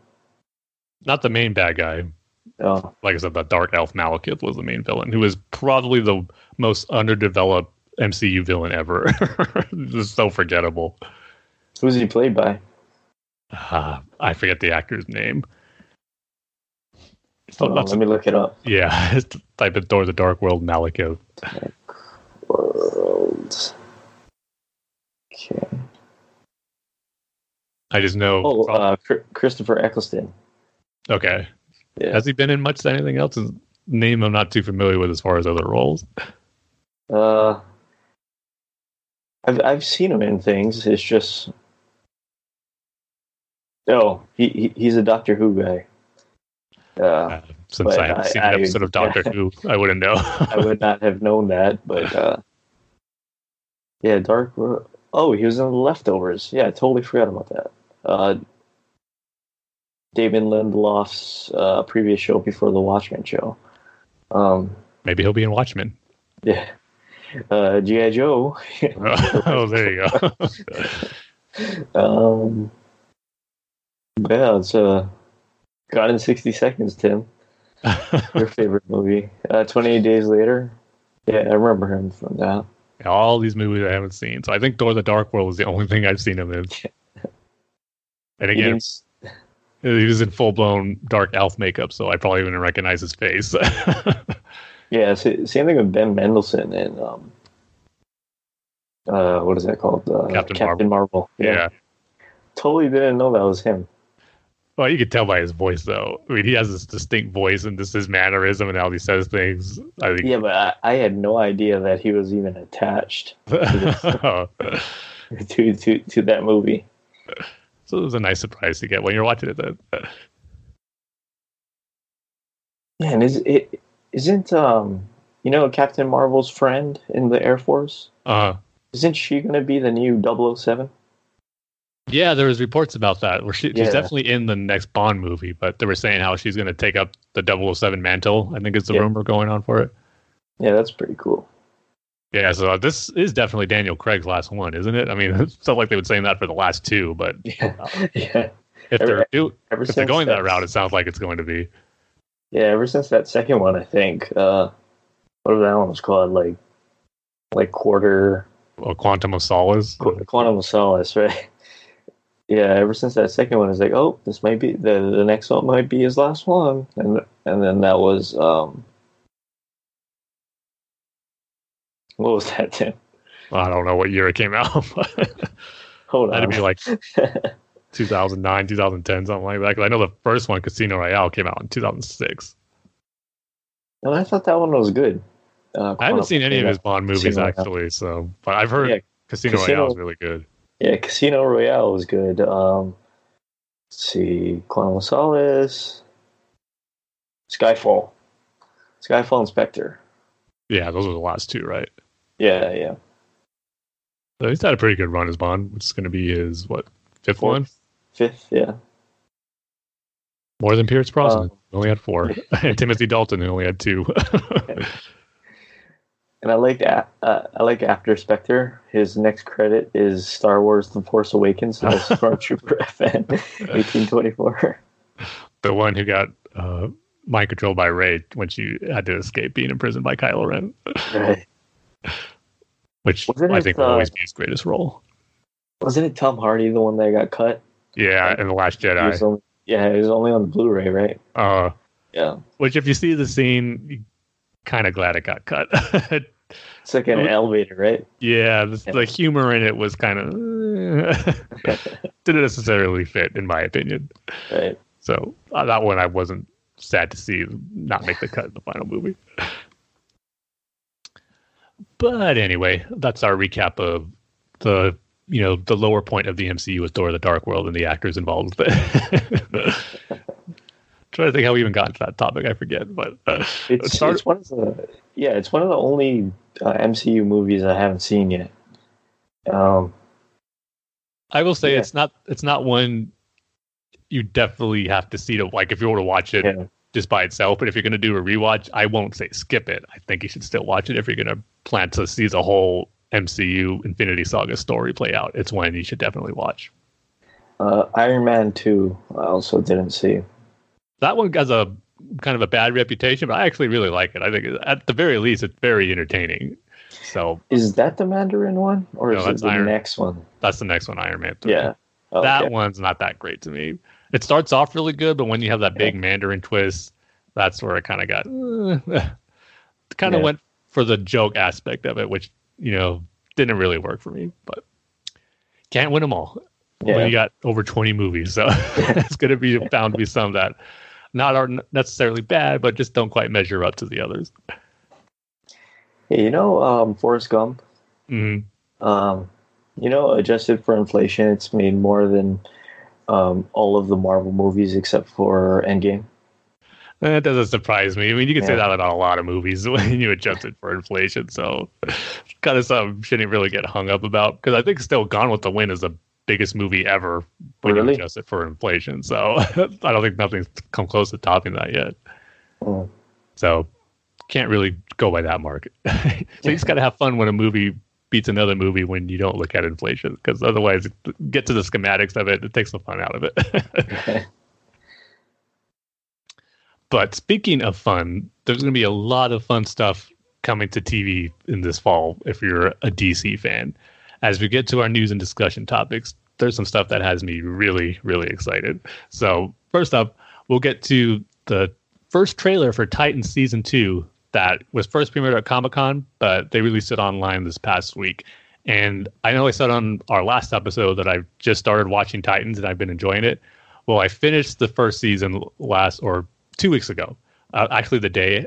Not the main bad guy. Oh. Like I said, the Dark Elf Malekith was the main villain, who is probably the most underdeveloped MCU villain ever. Just so forgettable. Who's he played by? Uh, I forget the actor's name. So on, let me look it up. Yeah, type in Thor: The Dark World Malekith. World. Okay. I just know. Oh, uh, Christopher Eccleston. Okay. Yeah. Has he been in much anything else? His name I'm not too familiar with as far as other roles. Uh, I've I've seen him in things. It's just oh, he, he he's a Doctor Who guy. Uh, since I haven't I, seen an episode I, of Doctor Who, I wouldn't know. I would not have known that, but uh, yeah, Dark. Oh, he was in the Leftovers. Yeah, I totally forgot about that. Uh, David Lindelof's uh, previous show before the Watchmen show. Um, Maybe he'll be in Watchmen. Yeah. Uh, G.I. Joe. oh, there you go. um, yeah, it's uh, in 60 Seconds, Tim. Your favorite movie. Uh, 28 Days Later. Yeah, I remember him from that. All these movies I haven't seen. So I think Thor the Dark World is the only thing I've seen him in. And again, he was in full blown dark elf makeup, so I probably wouldn't recognize his face. yeah, same thing with Ben Mendelsohn and um, uh, what is that called? Uh, Captain, Captain Marvel. Marvel. Yeah. yeah. Totally didn't know that was him. Well, you could tell by his voice, though. I mean, he has this distinct voice and this his mannerism and how he says things. I think. Yeah, but I, I had no idea that he was even attached to, to, to to that movie. So it was a nice surprise to get when you're watching it. Then. Man, is it isn't um you know Captain Marvel's friend in the Air Force? Uh huh. Isn't she going to be the new 007? Yeah, there was reports about that. Where she, yeah. she's definitely in the next Bond movie, but they were saying how she's going to take up the 007 mantle. I think is the yeah. rumor going on for it. Yeah, that's pretty cool. Yeah, so this is definitely Daniel Craig's last one, isn't it? I mean, it's not like they would say that for the last two, but yeah, uh, yeah. If they're do, if they're going that route, it sounds like it's going to be. Yeah, ever since that second one, I think. Uh, what was that one was called? Like, like quarter. Well, Quantum of Solace. Quantum of Solace, right? Yeah, ever since that second one, it's like, oh, this might be the the next one might be his last one, and and then that was um, what was that, Tim? I don't know what year it came out. Hold on, that'd be like 2009, 2010, something like that. Cause I know the first one, Casino Royale, came out in 2006. And I thought that one was good. Uh, I haven't seen any of his Bond movies Casino actually, Royale. so but I've heard yeah, Casino, Casino Royale is really good. Yeah, Casino Royale was good. Um, let's see, of Solace, Skyfall. Skyfall Inspector. Yeah, those were the last two, right? Yeah, yeah. So he's had a pretty good run as Bond, which is going to be his what fifth Fourth. one, Fifth, yeah. more than Pierce Brosnan. Um, only had four, and Timothy Dalton who only had two. And I like uh, I like after Spectre. His next credit is Star Wars: The Force Awakens as Stormtrooper FN 1824. the one who got uh, mind controlled by Rey when she had to escape being imprisoned by Kylo Ren, Right. which Wasn't I it, think will uh, always be his greatest role. Wasn't it Tom Hardy the one that got cut? Yeah, in the Last Jedi. only, yeah, it was only on the Blu-ray, right? Uh, Yeah. which, if you see the scene, you kind of glad it got cut. It's like an elevator, right? yeah, the, Yeah. the humor in it was kind of didn't necessarily fit, in my opinion. Right. So uh, that one I wasn't sad to see not make the cut in the final movie. But anyway, that's our recap of the you know the lower point of the MCU with Thor: The Dark World and the actors involved with it. Trying to think how we even got into that topic, I forget. But uh, It's, start- it's one of the yeah, it's one of the only uh, MCU movies I haven't seen yet. Um, I will say Yeah. it's not it's not one you definitely have to see to like if you were to watch it yeah, just by itself. But if you're going to do a rewatch, I won't say skip it. I think you should still watch it if you're going to plan to see the whole MCU Infinity Saga story play out. It's one you should definitely watch. uh, Iron Man two. I also didn't see. That one has a kind of a bad reputation, but I actually really like it. I think at the very least, it's very entertaining. So Is that the Mandarin one, or No, is it the Iron- next one? that's the next one, Iron Man. 3. Yeah. Oh, that okay. one's not that great to me. It starts off really good, but when you have that big Mandarin twist, that's where it kind of got eh, kind of Yeah. went for the joke aspect of it, which you know didn't really work for me. But can't win them all. Yeah. When you got over twenty movies, so it's going to be bound to be some that not are necessarily bad, but just don't quite measure up to the others. Hey, you know, um, Forrest Gump. Mhm. Um, you know, adjusted for inflation, it's made more than um, all of the Marvel movies except for Endgame. That doesn't surprise me. I mean, you can say that about a lot of movies when you adjust it for inflation. So, kind of something shouldn't really get hung up about because I think still Gone with the Wind is the biggest movie ever when Really? you adjust it for inflation. So, I don't think nothing's come close to topping that yet. Mm. So, can't really go by that mark. so, you just got to have fun when a movie beats another movie when you don't look at inflation because otherwise, get to the schematics of it, it takes the fun out of it. But speaking of fun, there's going to be a lot of fun stuff coming to TV in this fall if you're a DC fan. As we get to our news and discussion topics, there's some stuff that has me really, really excited. So, first up, we'll get to the first trailer for Titan Season 2 that was first premiered at Comic Con, but they released it online this past week. And I know I said on our last episode that I've just started watching Titans and I've been enjoying it. Well, I finished the first season last or two weeks ago. Uh, actually, the day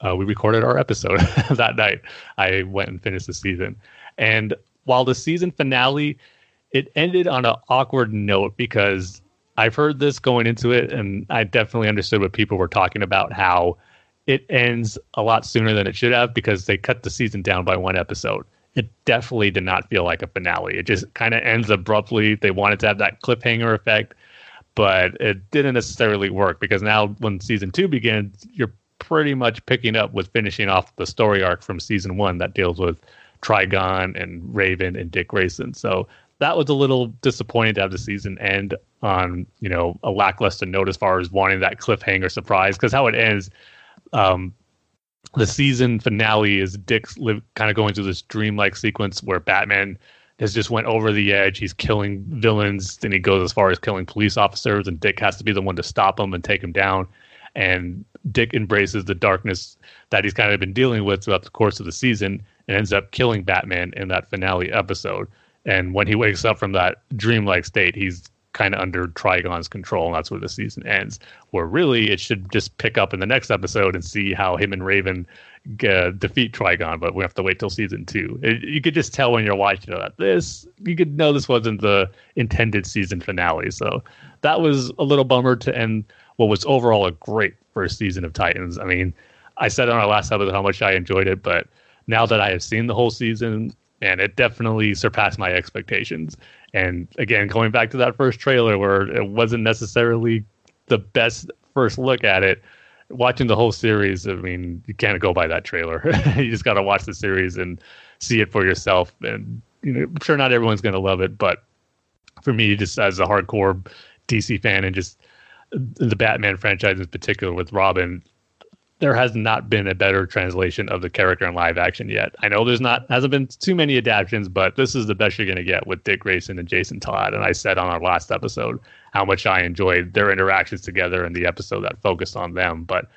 uh, we recorded our episode that night, I went and finished the season. And while the season finale, it ended on an awkward note because I've heard this going into it, and I definitely understood what people were talking about how it ends a lot sooner than it should have because they cut the season down by one episode. It definitely did not feel like a finale. It just kind of ends abruptly. They wanted to have that cliffhanger effect, but it didn't necessarily work because now when season two begins, you're pretty much picking up with finishing off the story arc from season one that deals with Trigon and Raven and Dick Grayson. So that was a little disappointing to have the season end on you know a lackluster note as far as wanting that cliffhanger surprise because how it ends um the season finale is Dick's live, kind of going through this dreamlike sequence where Batman has just went over the edge. He's killing villains, and he goes as far as killing police officers, and Dick has to be the one to stop him and take him down. And Dick embraces the darkness that he's kind of been dealing with throughout the course of the season, and ends up killing Batman in that finale episode. And when he wakes up from that dreamlike state, he's kind of under Trigon's control, and that's where the season ends. Where really it should just pick up in the next episode and see how him and Raven uh, defeat Trigon, but we have to wait till season two. It, you could just tell when you're watching it that this, you could know this wasn't the intended season finale. So that was a little bummer to end what was overall a great first season of Titans. I mean, I said on our last episode how much I enjoyed it, but now that I have seen the whole season, and it definitely surpassed my expectations. And again, going back to that first trailer where it wasn't necessarily the best first look at it, watching the whole series, I mean, you can't go by that trailer. you just got to watch the series and see it for yourself. And you know, I'm sure not everyone's going to love it, but for me, just as a hardcore DC fan and just the Batman franchise in particular with Robin, there has not been a better translation of the character in live action yet. I know there's not hasn't been too many adaptations, but this is the best you're going to get with Dick Grayson and Jason Todd. And I said on our last episode how much I enjoyed their interactions together in the episode that focused on them. But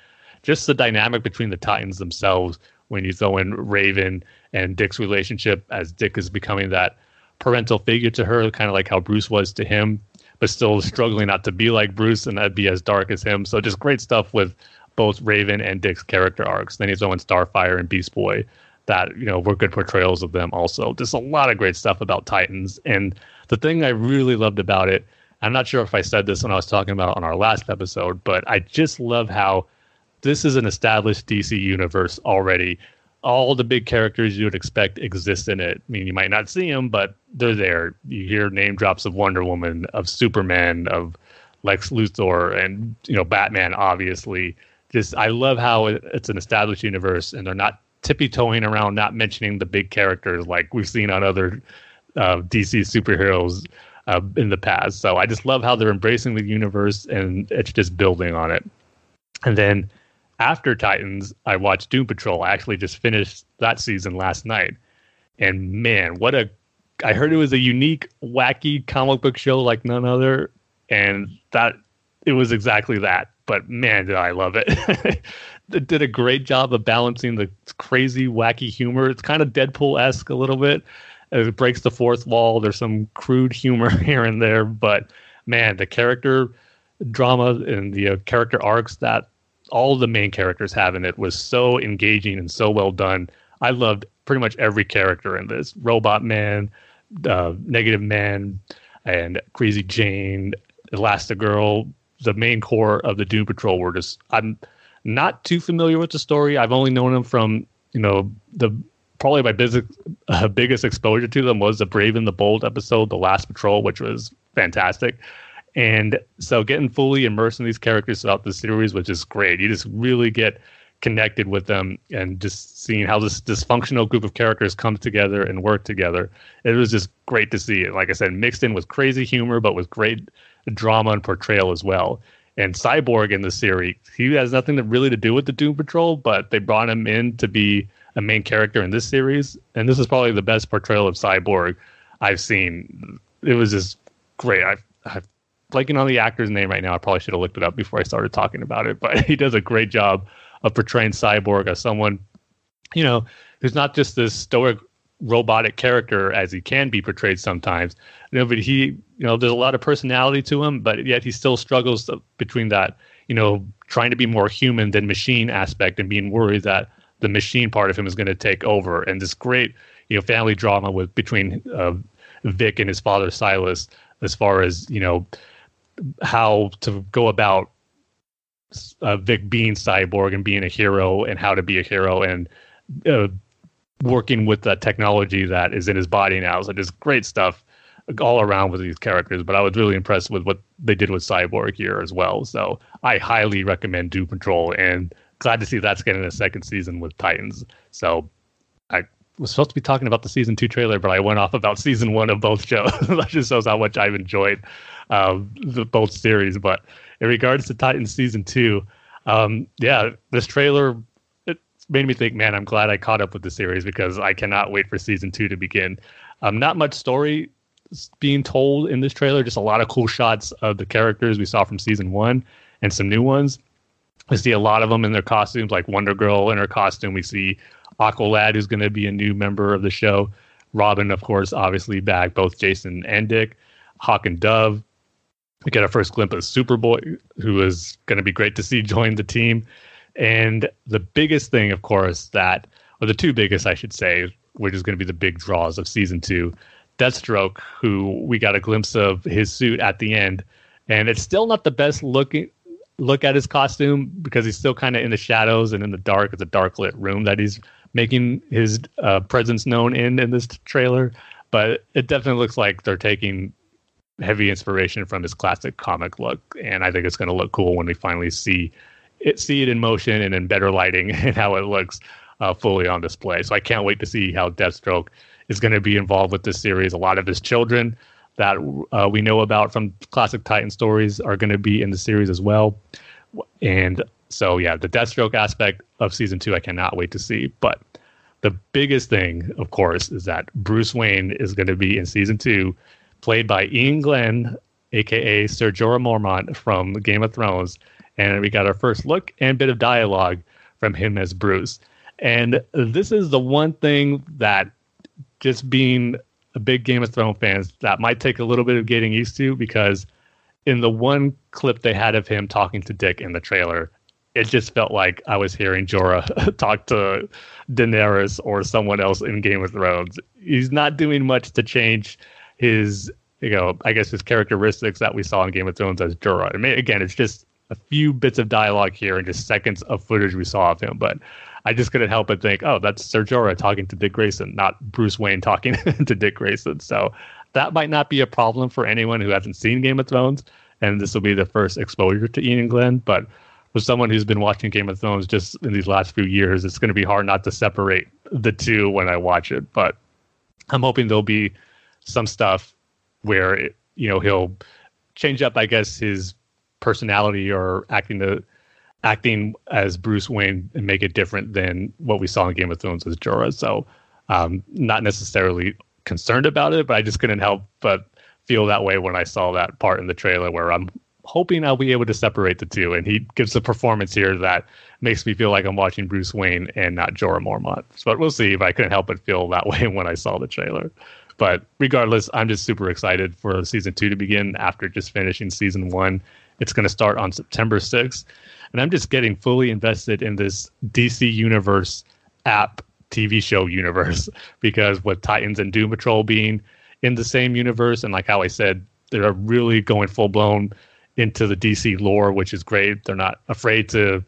just the dynamic between the Titans themselves when you throw in Raven and Dick's relationship as Dick is becoming that parental figure to her, kind of like how Bruce was to him, but still struggling not to be like Bruce and not be as dark as him. So just great stuff with both Raven and Dick's character arcs. Then he's in Starfire and Beast Boy that, you know, were good portrayals of them also. Just a lot of great stuff about Titans. And the thing I really loved about it, I'm not sure if I said this when I was talking about on our last episode, but I just love how this is an established DC universe already. All the big characters you would expect exist in it. I mean, you might not see them, but they're there. You hear name drops of Wonder Woman, of Superman, of Lex Luthor, and you know Batman, obviously just I love how it's an established universe and they're not tippy toeing around not mentioning the big characters like we've seen on other uh, DC superheroes uh, in the past. So I just love how they're embracing the universe and it's just building on it. And then after Titans, I watched Doom Patrol. I actually just finished that season last night. And man, what a I heard it was a unique, wacky comic book show like none other. And that it was exactly that but man, did I love it. it did a great job of balancing the crazy, wacky humor. It's kind of Deadpool esque a little bit. It breaks the fourth wall. There's some crude humor here and there, but man, the character drama and the uh, character arcs that all the main characters have in it was so engaging and so well done. I loved pretty much every character in this Robot Man, uh, Negative Man, and Crazy Jane, Elastigirl, the main core of the Doom Patrol were just I'm not too familiar with the story. I've only known them from you know the probably my uh, biggest exposure to them was the Brave and the Bold episode, The Last Patrol, which was fantastic. And so getting fully immersed in these characters throughout the series, which is great. You just really get connected with them and just seeing how this dysfunctional group of characters come together and work together. It was just great to see it. Like I said, mixed in with crazy humor, but with great drama and portrayal as well. And Cyborg in the series, he has nothing to really to do with the Doom Patrol, but they brought him in to be a main character in this series. And this is probably the best portrayal of Cyborg I've seen. It was just great. I, I'm blanking on the actor's name right now. I probably should have looked it up before I started talking about it, but he does a great job of portraying Cyborg as someone, you know, who's not just this stoic robotic character as he can be portrayed sometimes. You know, but he, you know, there's a lot of personality to him, but yet he still struggles between that, you know, trying to be more human than machine aspect and being worried that the machine part of him is going to take over. And this great, you know, family drama with between uh, Vic and his father Silas, as far as you know, how to go about uh, Vic being cyborg and being a hero and how to be a hero and uh, working with the technology that is in his body now. So just great stuff all around with these characters. But I was really impressed with what they did with Cyborg here as well. So I highly recommend Doom Patrol and glad to see that's getting a second season with Titans. So I was supposed to be talking about the season two trailer, but I went off about season one of both shows. that just shows how much I've enjoyed um, the both series. But in regards to Titans season two, um, yeah, this trailer it made me think, man, I'm glad I caught up with the series because I cannot wait for season two to begin. Um, not much story being told in this trailer, just a lot of cool shots of the characters we saw from season one and some new ones. We see a lot of them in their costumes, like Wonder Girl in her costume. We see Aqualad, who's going to be a new member of the show. Robin, of course, obviously back, both Jason and Dick. Hawk and Dove. We get our first glimpse of Superboy, who is going to be great to see join the team. And the biggest thing, of course, that, or the two biggest, I should say, which is going to be the big draws of season two, Deathstroke, who we got a glimpse of his suit at the end. And it's still not the best looking look at his costume because he's still kind of in the shadows and in the dark. It's a dark lit room that he's making his uh, presence known in in this trailer. But it definitely looks like they're taking heavy inspiration from his classic comic look, and I think it's going to look cool when we finally see it see it in motion and in better lighting and how it looks uh, fully on display. So I can't wait to see how Deathstroke is going to be involved with this series. A lot of his children that uh, we know about from classic Titan stories are going to be in the series as well. And so, yeah, the Deathstroke aspect of season two, I cannot wait to see. But the biggest thing, of course, is that Bruce Wayne is going to be in season two, played by Iain Glen, aka Sir Jorah Mormont from Game of Thrones. And we got our first look and bit of dialogue from him as Bruce. And this is the one thing that just being a big Game of Thrones fans that might take a little bit of getting used to because in the one clip they had of him talking to Dick in the trailer, it just felt like I was hearing Jorah talk to Daenerys or someone else in Game of Thrones. He's not doing much to change his, you know, I guess his characteristics that we saw in Game of Thrones as Jorah. I mean, again, it's just a few bits of dialogue here and just seconds of footage we saw of him, but I just couldn't help but think, oh, that's Ser Jorah talking to Dick Grayson, not Bruce Wayne talking to Dick Grayson. So that might not be a problem for anyone who hasn't seen Game of Thrones, and this will be the first exposure to Iain Glen. But for someone who's been watching Game of Thrones just in these last few years, it's going to be hard not to separate the two when I watch it. But I'm hoping there'll be some stuff where it, you know he'll change up, I guess, his personality or acting the acting as Bruce Wayne and make it different than what we saw in Game of Thrones as Jorah. So, um, not necessarily concerned about it, but I just couldn't help but feel that way when I saw that part in the trailer where I'm hoping I'll be able to separate the two. And he gives a performance here that makes me feel like I'm watching Bruce Wayne and not Jorah Mormont. But we'll see if I couldn't help but feel that way when I saw the trailer. But regardless, I'm just super excited for season two to begin after just finishing season one. It's going to start on September 6th and I'm just getting fully invested in this DC Universe app TV show universe because with Titans and Doom Patrol being in the same universe, and like how I said, they're really going full blown into the DC lore, which is great. They're not afraid to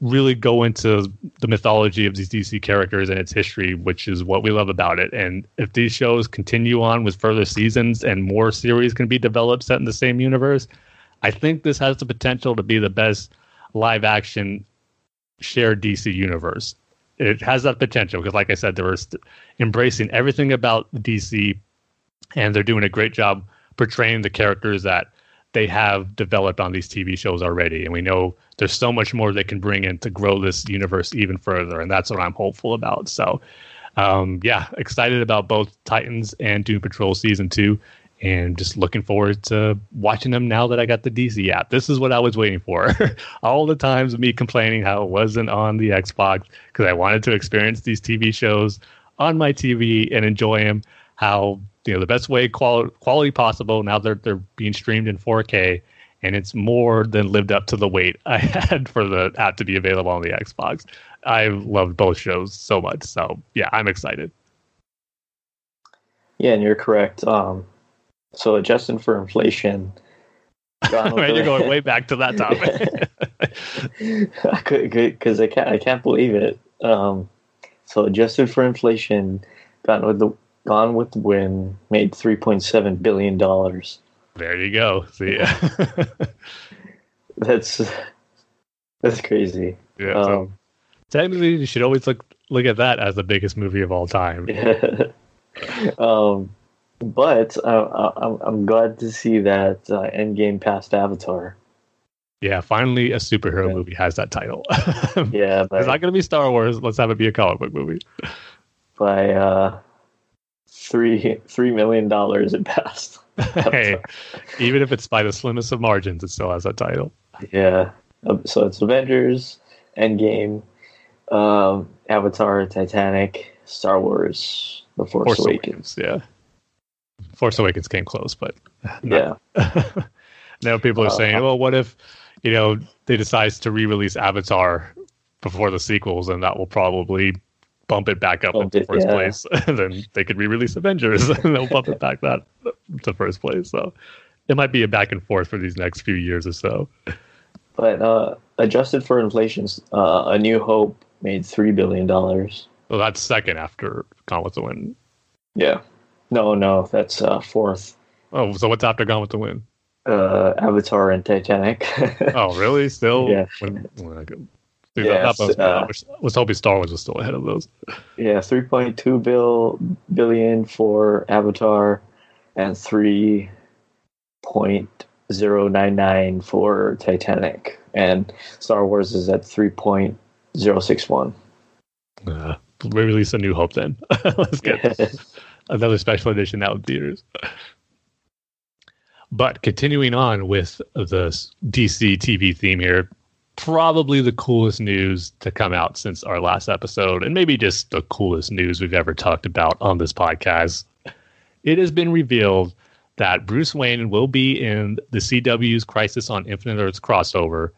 really go into the mythology of these DC characters and its history, which is what we love about it. And if these shows continue on with further seasons and more series can be developed set in the same universe, I think this has the potential to be the best live action shared DC universe. It has that potential because, like I said, they're embracing everything about DC, and they're doing a great job portraying the characters that they have developed on these TV shows already. And we know there's so much more they can bring in to grow this universe even further, and that's what I'm hopeful about. So, um, yeah, excited about both Titans and Doom Patrol season two and just looking forward to watching them now that I got the DC app. This is what I was waiting for. All the times of me complaining how it wasn't on the Xbox because I wanted to experience these TV shows on my TV and enjoy them. How you know the best way quality quality possible. Now they're they're being streamed in 4K, and it's more than lived up to the wait I had for the app to be available on the Xbox. I loved both shows so much. So yeah, I'm excited. Yeah, and you're correct. Um, so adjusting for inflation. right, you're going way back to that topic. Because I can't, I can't believe it. Um, so adjusted for inflation, Gone with the Gone with the Wind made three point seven billion dollars. There you go. See, that's that's crazy. Yeah. Um, so technically, you should always look look at that as the biggest movie of all time. um, but uh, I'm, I'm glad to see that uh, Endgame passed Avatar. Yeah, finally a superhero movie has that title. yeah, but, it's not going to be Star Wars. Let's have it be a comic book movie. By uh, three three million dollars, it passed. hey, even if it's by the slimmest of margins, it still has that title. Yeah, um, so it's Avengers, Endgame, um, Avatar, Titanic, Star Wars, The Force, Force Awakens. Awakens. Yeah. Force Awakens came close, but yeah. now people are uh, saying, well, what if you know they decides to re-release Avatar before the sequels, and that will probably bump it back up into first yeah. place. and then they could re-release Avengers, and they'll bump it back that to first place. So it might be a back and forth for these next few years or so. But uh, adjusted for inflation, uh, A New Hope made three billion dollars. Well, that's second after Gone with the Wind. Yeah. No, no, that's uh, fourth. Oh, so what's after Gone with the Wind? Uh, Avatar and Titanic. oh, really? Still? Yeah. When, when I that- was, uh, I was hoping Star Wars was still ahead of those. yeah, three point two bill billion for Avatar, and three point zero nine nine for Titanic, and Star Wars is at three point zero six one. Uh, we release a New Hope then. Let's get another special edition out in theaters. But continuing on with the DC TV theme here, probably the coolest news to come out since our last episode, and maybe just the coolest news we've ever talked about on this podcast. It has been revealed that Bruce Wayne will be in the CW's Crisis on Infinite Earths crossover,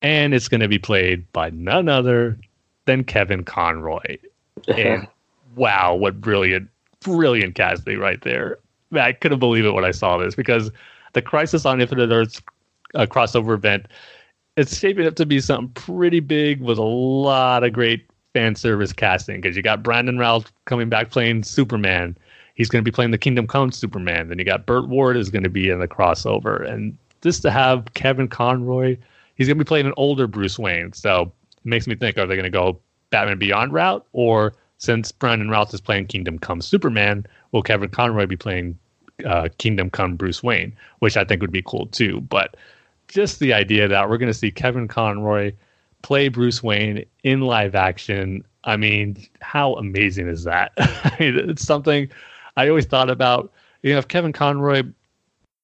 and it's going to be played by none other than Kevin Conroy. And wow, what brilliant, brilliant casting right there. I couldn't believe it when I saw this because the Crisis on Infinite Earths uh, crossover event, it's shaping up to be something pretty big with a lot of great fan service casting because you got Brandon Routh coming back playing Superman. He's going to be playing the Kingdom Come Superman. Then you got Burt Ward is going to be in the crossover. And just to have Kevin Conroy, he's going to be playing an older Bruce Wayne. So it makes me think, are they going to go Batman Beyond route? Or since Brandon Routh is playing Kingdom Come Superman, will Kevin Conroy be playing uh, Kingdom Come Bruce Wayne? Which I think would be cool too. But just the idea that we're going to see Kevin Conroy play Bruce Wayne in live action. I mean, how amazing is that? I mean, it's something I always thought about. You know, if Kevin Conroy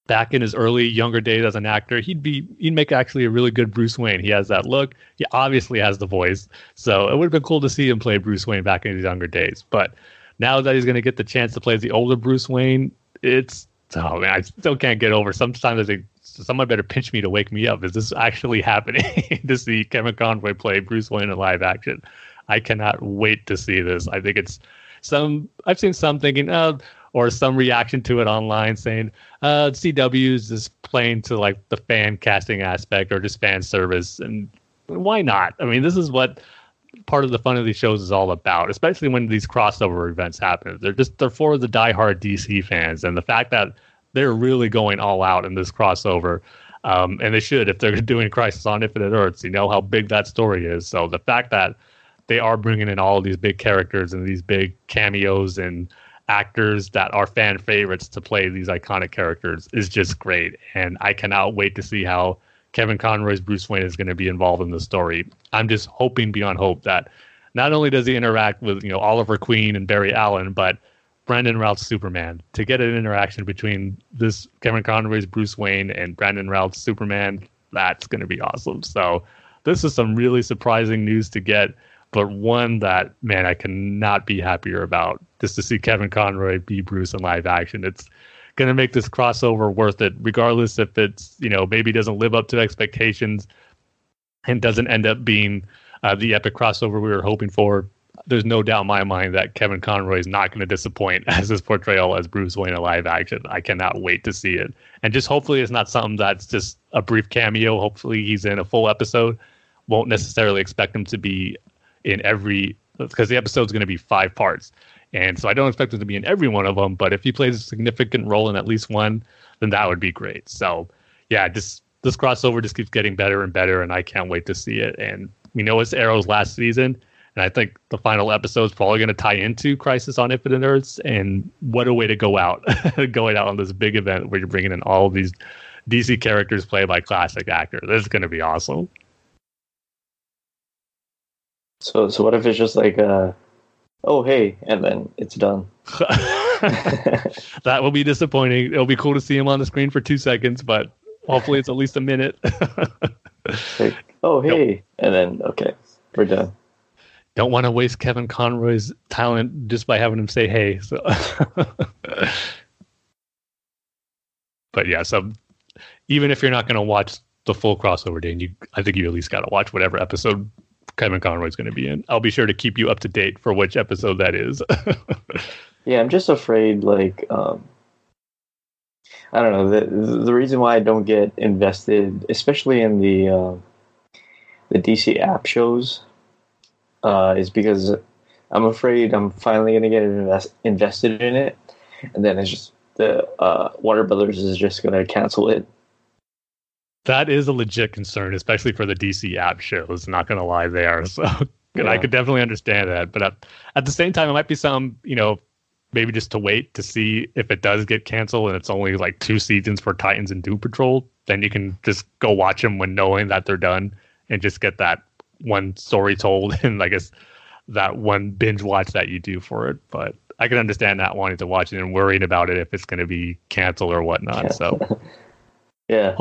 back in his early younger days as an actor, he'd be he'd make actually a really good Bruce Wayne. He has that look. He obviously has the voice. So it would have been cool to see him play Bruce Wayne back in his younger days. But now that he's going to get the chance to play the older Bruce Wayne, it's oh man, I still can't get over. Sometimes I think someone better pinch me to wake me up. Is this actually happening to see Kevin Conroy play Bruce Wayne in live action? I cannot wait to see this. I think it's some. I've seen some thinking, oh, or some reaction to it online saying, uh, CW is just playing to like the fan casting aspect or just fan service, and why not? I mean, this is what part of the fun of these shows is all about, especially when these crossover events happen. They're just they're for the diehard DC fans, and the fact that they're really going all out in this crossover. Um, and they should if they're doing Crisis on Infinite Earths. You know how big that story is. So the fact that they are bringing in all these big characters and these big cameos and actors that are fan favorites to play these iconic characters is just great. And I cannot wait to see how Kevin Conroy's Bruce Wayne is going to be involved in the story. I'm just hoping beyond hope that not only does he interact with you know Oliver Queen and Barry Allen, but Brandon Routh's Superman to get an interaction between this Kevin Conroy's Bruce Wayne and Brandon Routh's Superman. That's going to be awesome. So this is some really surprising news to get, but one that man I cannot be happier about. Just to see Kevin Conroy be Bruce in live action, it's going to make this crossover worth it, regardless if it's you know maybe doesn't live up to expectations and doesn't end up being uh, the epic crossover we were hoping for there's no doubt in my mind that Kevin Conroy is not going to disappoint as his portrayal as Bruce Wayne in live action. I cannot wait to see it. And just hopefully it's not something that's just a brief cameo. Hopefully he's in a full episode. Won't necessarily expect him to be in every because the episode's going to be five parts. And so I don't expect him to be in every one of them, but if he plays a significant role in at least one, then that would be great. So yeah, just this crossover just keeps getting better and better, and I can't wait to see it. And we know it's Arrow's last season, and I think the final episode is probably going to tie into Crisis on Infinite Earths. And what a way to go out, going out on this big event where you're bringing in all of these DC characters played by classic actors. This is going to be awesome. So, so what if it's just like, uh, oh hey, and then it's done? that will be disappointing. It'll be cool to see him on the screen for two seconds, but hopefully it's at least a minute. like, oh hey, and then okay, we're done. Don't want to waste Kevin Conroy's talent just by having him say hey. So, but yeah, so even if you're not going to watch the full crossover, Dane, you I think you at least got to watch whatever episode Kevin Conroy's going to be in. I'll be sure to keep you up to date for which episode that is. yeah, I'm just afraid, like, um, I don't know. The the reason why I don't get invested, especially in the uh, the DC app shows uh, is because I'm afraid I'm finally going to get invest- invested in it, and then it's just the uh, Warner Brothers is just going to cancel it. That is a legit concern, especially for the DC app shows. Not going to lie there. So and I could definitely understand that. But at, at the same time, it might be some, you know, maybe just to wait to see if it does get canceled and it's only like two seasons for Titans and Doom Patrol. Then you can just go watch them when knowing that they're done and just get that one story told and I guess that one binge watch that you do for it. But I can understand not wanting to watch it and worrying about it if it's going to be canceled or whatnot. So Yeah,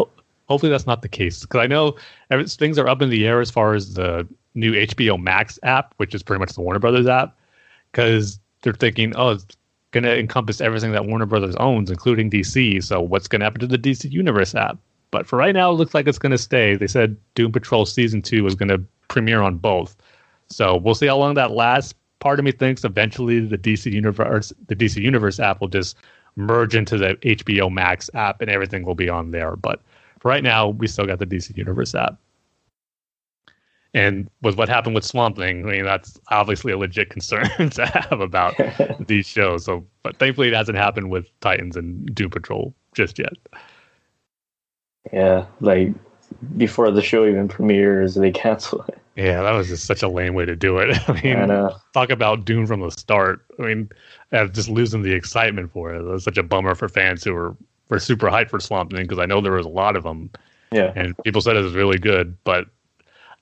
hopefully that's not the case because I know every, things are up in the air as far as the new HBO Max app, which is pretty much the Warner Brothers app, because they're thinking, oh, it's going to encompass everything that Warner Brothers owns, including DC. So what's going to happen to the DC Universe app? But for right now, it looks like it's going to stay. They said Doom Patrol season two was going to premiere on both, so we'll see how long that lasts. Part of me thinks eventually the DC Universe, the DC Universe app will just merge into the HBO Max app, and everything will be on there. But for right now, we still got the DC Universe app. And with what happened with Swamp Thing, I mean, that's obviously a legit concern to have about these shows. So, but thankfully, it hasn't happened with Titans and Doom Patrol just yet. yeah. Like before the show even premieres, they cancel it. Yeah, that was just such a lame way to do it. I mean, I talk about Doom from the start. I mean, uh, just losing the excitement for it. It was such a bummer for fans who were, were super hyped for Swamp Thing because I know there was a lot of them. Yeah, and people said it was really good. But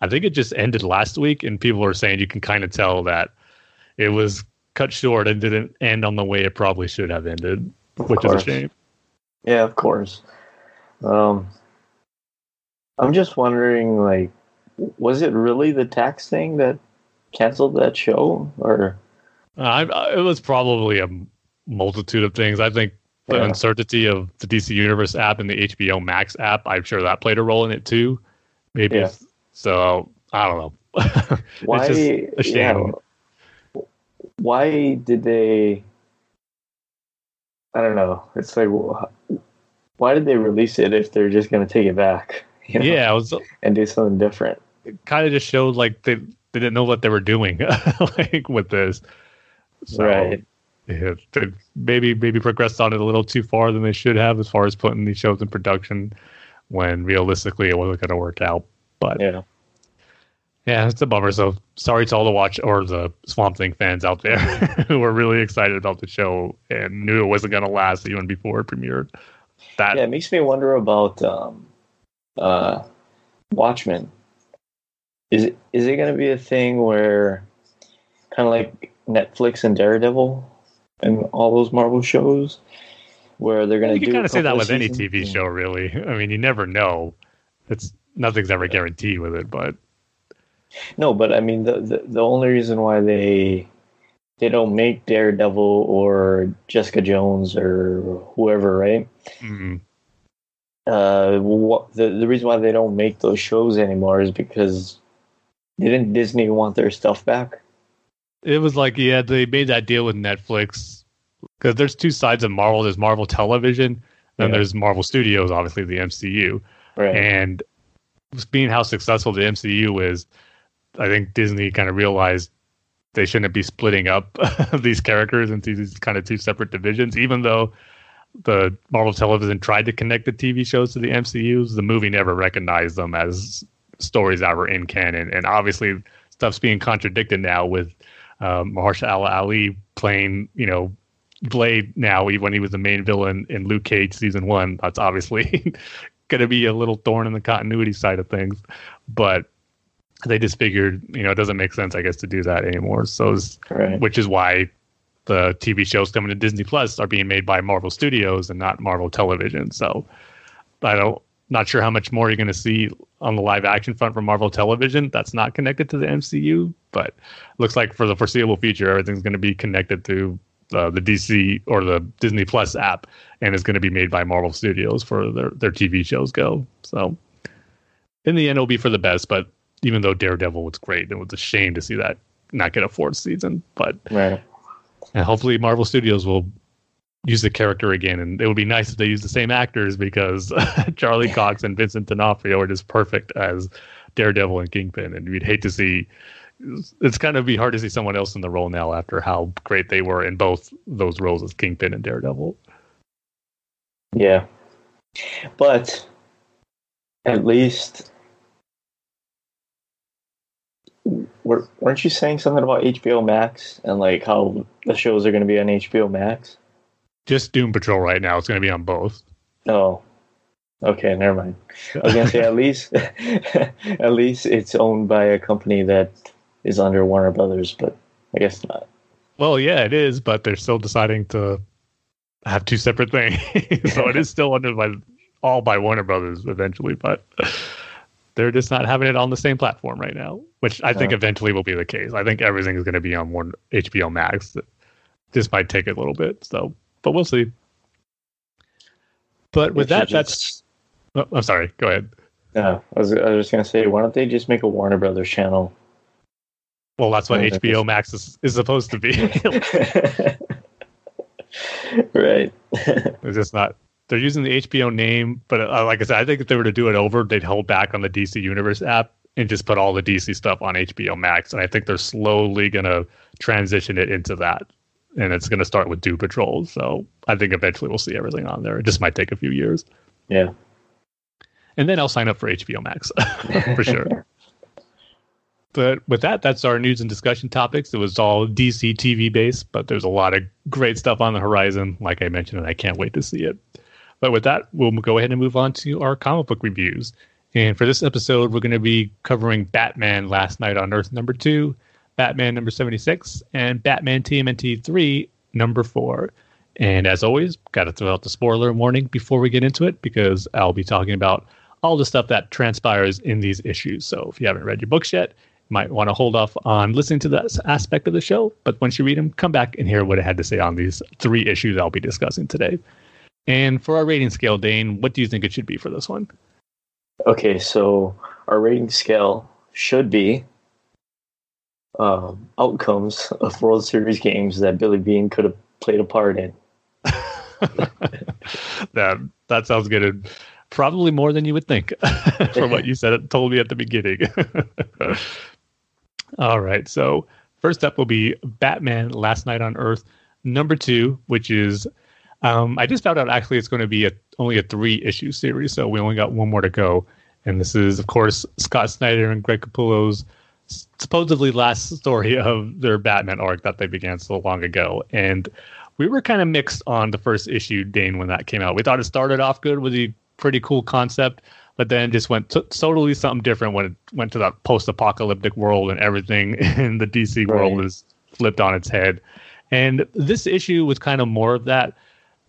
I think it just ended last week, and people are saying you can kind of tell that it was cut short and didn't end on the way it probably should have ended, Of which is a shame. yeah, of course. Um, I'm just wondering, like, was it really the tax thing that canceled that show, or Uh, I, it was probably a multitude of things. I think the Yeah. uncertainty of the DC Universe app and the HBO Max app, I'm sure that played a role in it too. Maybe. Yeah. So I don't know. why? a shame. yeah, why did they? I don't know. It's like, why did they release it if they're just going to take it back? you know, Yeah, it was and do something different. It kind of just showed like they, they didn't know what they were doing like with this. So, Right. Yeah, they maybe maybe progressed on it a little too far than they should have as far as putting these shows in production when realistically it wasn't going to work out. But Yeah. yeah, it's a bummer. So sorry to all the watch or the Swamp Thing fans out there who were really excited about the show and knew it wasn't going to last even before it premiered. That Yeah, it makes me wonder about um, uh, Watchmen. Is it is it going to be a thing where, kind of like Netflix and Daredevil, and all those Marvel shows, where they're going to you do can kind of say that with any? TV show, really. I mean, you never know. It's nothing's ever guaranteed with it, but No, but I mean the, the the only reason why they they don't make Daredevil or Jessica Jones or whoever, right? mm, uh, what, the the reason why they don't make those shows anymore is because didn't Disney want their stuff back? it was like yeah, they made that deal with Netflix because there's two sides of Marvel. There's Marvel Television, and Yeah. there's Marvel Studios, obviously the MCU. Right. And being how successful the MCU is, I think Disney kind of realized they shouldn't be splitting up these characters into these kind of two separate divisions. Even though the Marvel Television tried to connect the TV shows to the MCUs, the movie never recognized them as stories that were in canon. And obviously, stuff's being contradicted now with um, Mahershala Ali playing, you know, Blade now when he was the main villain in Luke Cage season one. That's obviously going to be a little thorn in the continuity side of things, but they just figured, you know, it doesn't make sense, I guess, to do that anymore. So, Right. which is why the TV shows coming to Disney Plus are being made by Marvel Studios and not Marvel Television. So, I don't, not sure how much more you're going to see on the live action front from Marvel Television. That's not connected to the MCU, but looks like for the foreseeable future, everything's going to be connected to uh, the DC or the Disney Plus app, and is going to be made by Marvel Studios for their their TV shows go. So, in the end, it'll be for the best. But even though Daredevil was great, it was a shame to see that not get a fourth season. But Right. And hopefully, Marvel Studios will use the character again. And it would be nice if they use the same actors because Charlie Cox and Vincent D'Onofrio are just perfect as Daredevil and Kingpin, and you'd hate to see. It's kind of be hard to see someone else in the role now after how great they were in both those roles as Kingpin and Daredevil. Yeah, but at least were, weren't you saying something about HBO Max and like how the shows are going to be on HBO Max? Just Doom Patrol right now. It's going to be on both. Oh, okay, never mind. I was going to say at least at least it's owned by a company that is under Warner Brothers, but I guess not. Well, yeah, it is, but they're still deciding to have two separate things. so it is still under by all by Warner Brothers eventually, but they're just not having it on the same platform right now, which I think eventually will be the case. I think everything is going to be on one HBO Max. This might take a little bit, so but we'll see. But with that, that's. Oh, I'm sorry. Go ahead. No, I was, I was just going to say, why don't they just make a Warner Brothers channel? Well, that's what HBO Max is, is supposed to be. right. it's just not. They're using the HBO name, but uh, like I said, I think if they were to do it over, they'd hold back on the DC Universe app and just put all the DC stuff on HBO Max. And I think they're slowly going to transition it into that. And it's going to start with Doom Patrol. So I think eventually we'll see everything on there. It just might take a few years. Yeah. And then I'll sign up for HBO Max for sure. But with that, that's our news and discussion topics. It was all DC TV based, but there's a lot of great stuff on the horizon, like I mentioned, and I can't wait to see it. But with that, we'll go ahead and move on to our comic book reviews. And for this episode, we're going to be covering Batman Last Night on Earth number two, Batman number 76, and Batman TMNT 3 number four. And as always, got to throw out the spoiler warning before we get into it because I'll be talking about all the stuff that transpires in these issues. So if you haven't read your books yet, you might want to hold off on listening to that aspect of the show. But once you read them, come back and hear what it had to say on these three issues I'll be discussing today. And for our rating scale, Dane, what do you think it should be for this one? Okay, so our rating scale should be um, outcomes of World Series games that Billy Beane could have played a part in. that that sounds good. Probably more than you would think from what you said told me at the beginning. All right. So first up will be Batman Last Night on Earth number two, which is um, I just found out actually it's going to be a, only a three issue series, so we only got one more to go. And this is, of course, Scott Snyder and Greg Capullo's supposedly last story of their Batman arc that they began so long ago. And we were kind of mixed on the first issue, Dane, when that came out. We thought it started off good with a pretty cool concept, but then just went to, totally something different when it went to that post-apocalyptic world and everything in the DC right. world is flipped on its head. And this issue was kind of more of that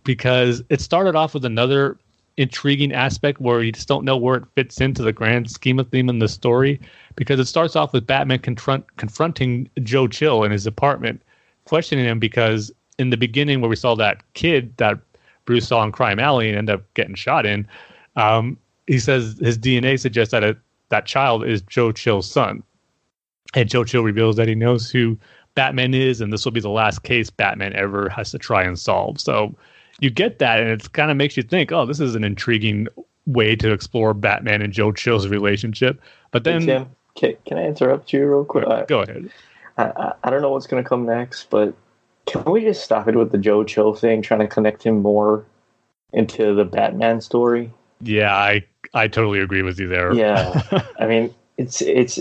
because it started off with another intriguing aspect where you just don't know where it fits into the grand scheme of theme in the story because it starts off with Batman confront, confronting Joe Chill in his apartment, questioning him because in the beginning where we saw that kid that Bruce saw in Crime Alley and end up getting shot in, um, he says his DNA suggests that it, that child is Joe Chill's son. And Joe Chill reveals that he knows who Batman is, and this will be the last case Batman ever has to try and solve. So you get that, and it kind of makes you think, oh, this is an intriguing way to explore Batman and Joe Chill's relationship. But then, hey, Tim, can, can I interrupt you real quick? Go ahead. I, I, I don't know what's going to come next, but can we just stop it with the Joe Chill thing, trying to connect him more into the Batman story? Yeah, I I totally agree with you there. Yeah, I mean it's it's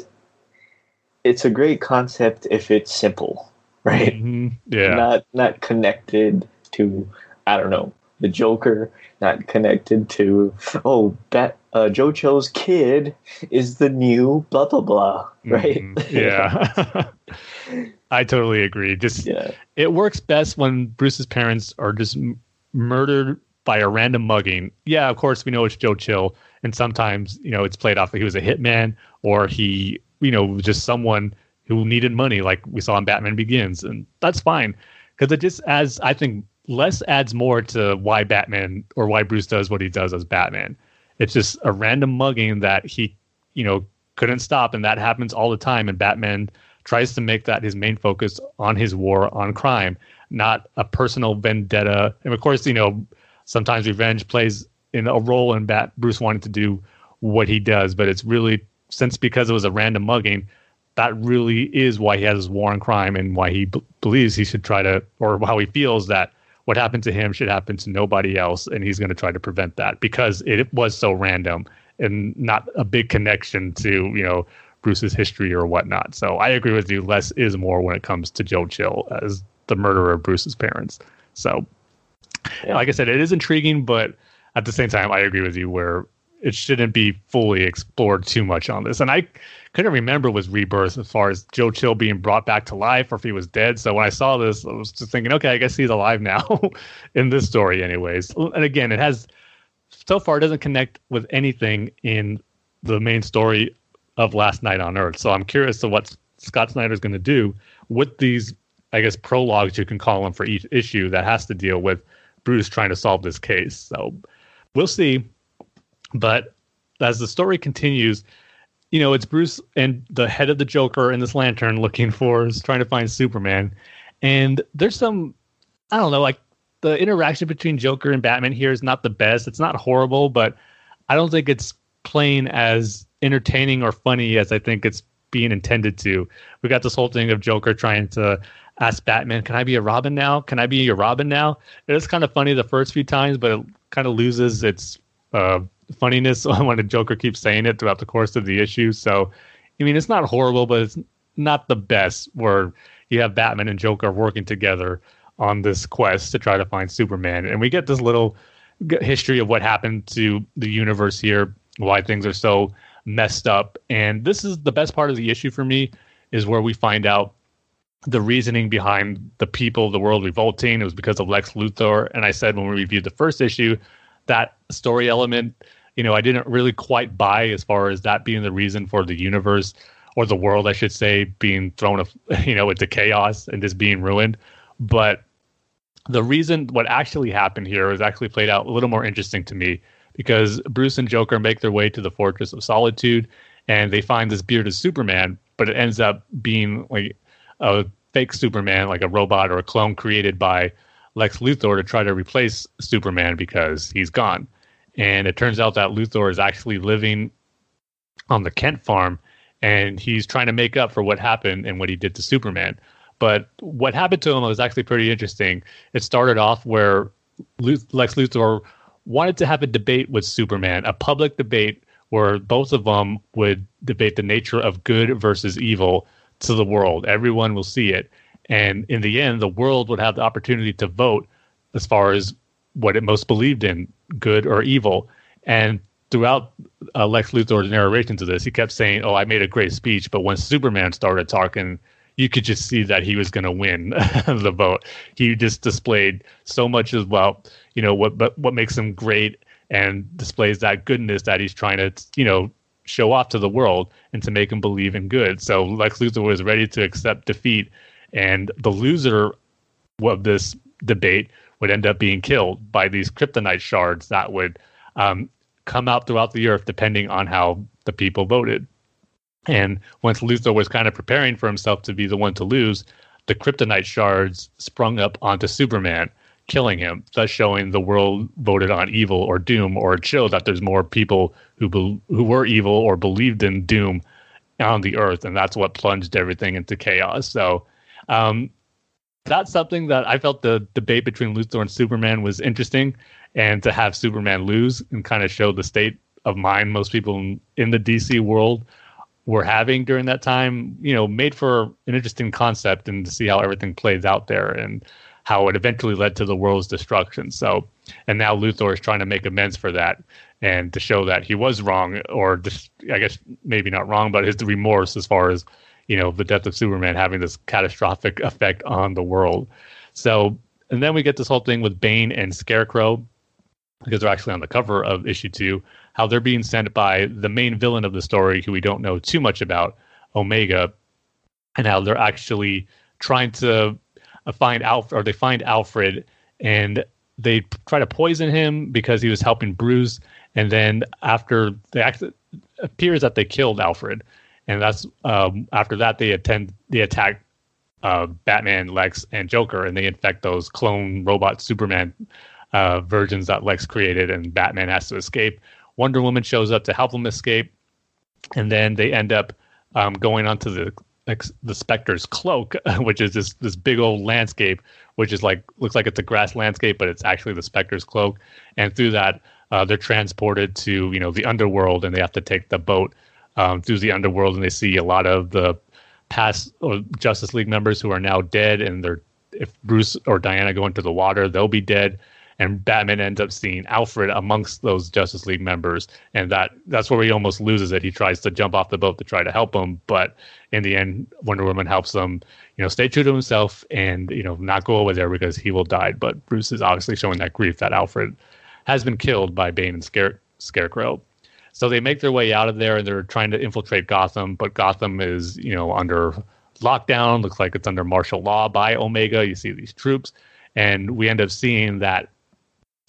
it's a great concept if it's simple, right? Mm-hmm. Yeah, not not connected to I don't know, the Joker, not connected to oh, that uh, Joe Chill's kid is the new blah blah blah, right? Mm-hmm. Yeah, I totally agree. Just yeah. it works best when Bruce's parents are just m- murdered by a random mugging. Yeah, of course we know it's Joe Chill, and sometimes you know it's played off that he was a hitman or he you know just someone who needed money, like we saw in Batman Begins, and that's fine because it just adds, I think, less adds more to why Batman or why Bruce does what he does as Batman. It's just a random mugging that he, you know, couldn't stop, and that happens all the time. And Batman tries to make that his main focus on his war on crime, not a personal vendetta. And of course, you know, sometimes revenge plays in a role in Bat Bruce wanting to do what he does, but it's really since because it was a random mugging, that really is why he has his war on crime and why he b- believes he should try to, or how he feels that what happened to him should happen to nobody else, and he's going to try to prevent that because it was so random and not a big connection to you know Bruce's history or whatnot. So I agree with you. Less is more when it comes to Joe Chill as the murderer of Bruce's parents. So, yeah. like I said, it is intriguing, but at the same time, I agree with you where it shouldn't be fully explored too much on this. And I couldn't remember was rebirth as far as Joe Chill being brought back to life or if he was dead. So when I saw this, I was just thinking, okay, I guess he's alive now in this story, anyways. And again, it has so far it doesn't connect with anything in the main story of Last Night on Earth. So I'm curious to what Scott Snyder is going to do with these, I guess, prologues you can call them for each issue that has to deal with Bruce trying to solve this case. So we'll see. But as the story continues, you know, it's Bruce and the head of the Joker and this lantern looking for is trying to find Superman. And there's some, I don't know, like the interaction between Joker and Batman here is not the best. It's not horrible, but I don't think it's playing as entertaining or funny as I think it's being intended to. We got this whole thing of Joker trying to ask Batman, "Can I be a Robin now? Can I be your Robin now?" It is kind of funny the first few times, but it kind of loses its uh, funniness when the Joker keeps saying it throughout the course of the issue. So, I mean, it's not horrible, but it's not the best where you have Batman and Joker working together on this quest to try to find Superman. And we get this little history of what happened to the universe here, why things are so messed up. And this is the best part of the issue for me is where we find out the reasoning behind the people of the world revolting. It was because of Lex Luthor. And I said when we reviewed the first issue, that story element you know, I didn't really quite buy as far as that being the reason for the universe or the world, I should say, being thrown, you know, into chaos and just being ruined. But the reason what actually happened here is actually played out a little more interesting to me because Bruce and Joker make their way to the Fortress of Solitude and they find this bearded Superman, but it ends up being like a fake Superman, like a robot or a clone created by Lex Luthor to try to replace Superman because he's gone. And it turns out that Luthor is actually living on the Kent farm and he's trying to make up for what happened and what he did to Superman. But what happened to him was actually pretty interesting. It started off where Lex Luthor wanted to have a debate with Superman, a public debate where both of them would debate the nature of good versus evil to the world. Everyone will see it. And in the end, the world would have the opportunity to vote as far as what it most believed in, good or evil. And throughout uh, Lex Luthor's narration to this, he kept saying, "Oh, I made a great speech," but when Superman started talking, you could just see that he was going to win the vote. He just displayed so much as well, you know, what but what makes him great and displays that goodness that he's trying to, you know, show off to the world and to make him believe in good. So Lex Luthor was ready to accept defeat, and the loser of this debate would end up being killed by these kryptonite shards that would um, come out throughout the earth depending on how the people voted. And once Luthor was kind of preparing for himself to be the one to lose, the kryptonite shards sprung up onto Superman, killing him, thus showing the world voted on evil or doom, or showed that there's more people who be- who were evil or believed in doom on the earth, and that's what plunged everything into chaos. So um, that's something that I felt the debate between Luthor and Superman was interesting, and to have Superman lose and kind of show the state of mind most people in, in the DC world were having during that time, you know, made for an interesting concept and to see how everything plays out there and how it eventually led to the world's destruction. So, and now Luthor is trying to make amends for that and to show that he was wrong, or just, I guess maybe not wrong, but his remorse as far as you know the death of Superman having this catastrophic effect on the world. So, and then we get this whole thing with Bane and Scarecrow because they're actually on the cover of issue two. How they're being sent by the main villain of the story, who we don't know too much about, Omega, and how they're actually trying to uh, find Alfred, or they find Alfred, and they try to poison him because he was helping Bruce. And then after they actually appears that they killed Alfred, and that's um, after that they attend they attack uh, Batman, Lex, and Joker, and they infect those clone robot Superman uh, versions that Lex created, and Batman has to escape. Wonder Woman shows up to help him escape, and then they end up um, going onto the the Spectre's cloak, which is this this big old landscape, which is like looks like it's a grass landscape, but it's actually the Spectre's cloak. And through that, uh, they're transported to you know the underworld, and they have to take the boat um, through the underworld, and they see a lot of the past Justice League members who are now dead, and they're if Bruce or Diana go into the water, they'll be dead and Batman ends up seeing Alfred amongst those Justice League members, and that that's where he almost loses it. He tries to jump off the boat to try to help him, but in the end, Wonder Woman helps him, you know, stay true to himself and you know not go over there because he will die. But Bruce is obviously showing that grief that Alfred has been killed by Bane and Scare- Scarecrow. So they make their way out of there and they're trying to infiltrate Gotham, but Gotham is you know under lockdown. Looks like it's under martial law by Omega. You see these troops, and we end up seeing that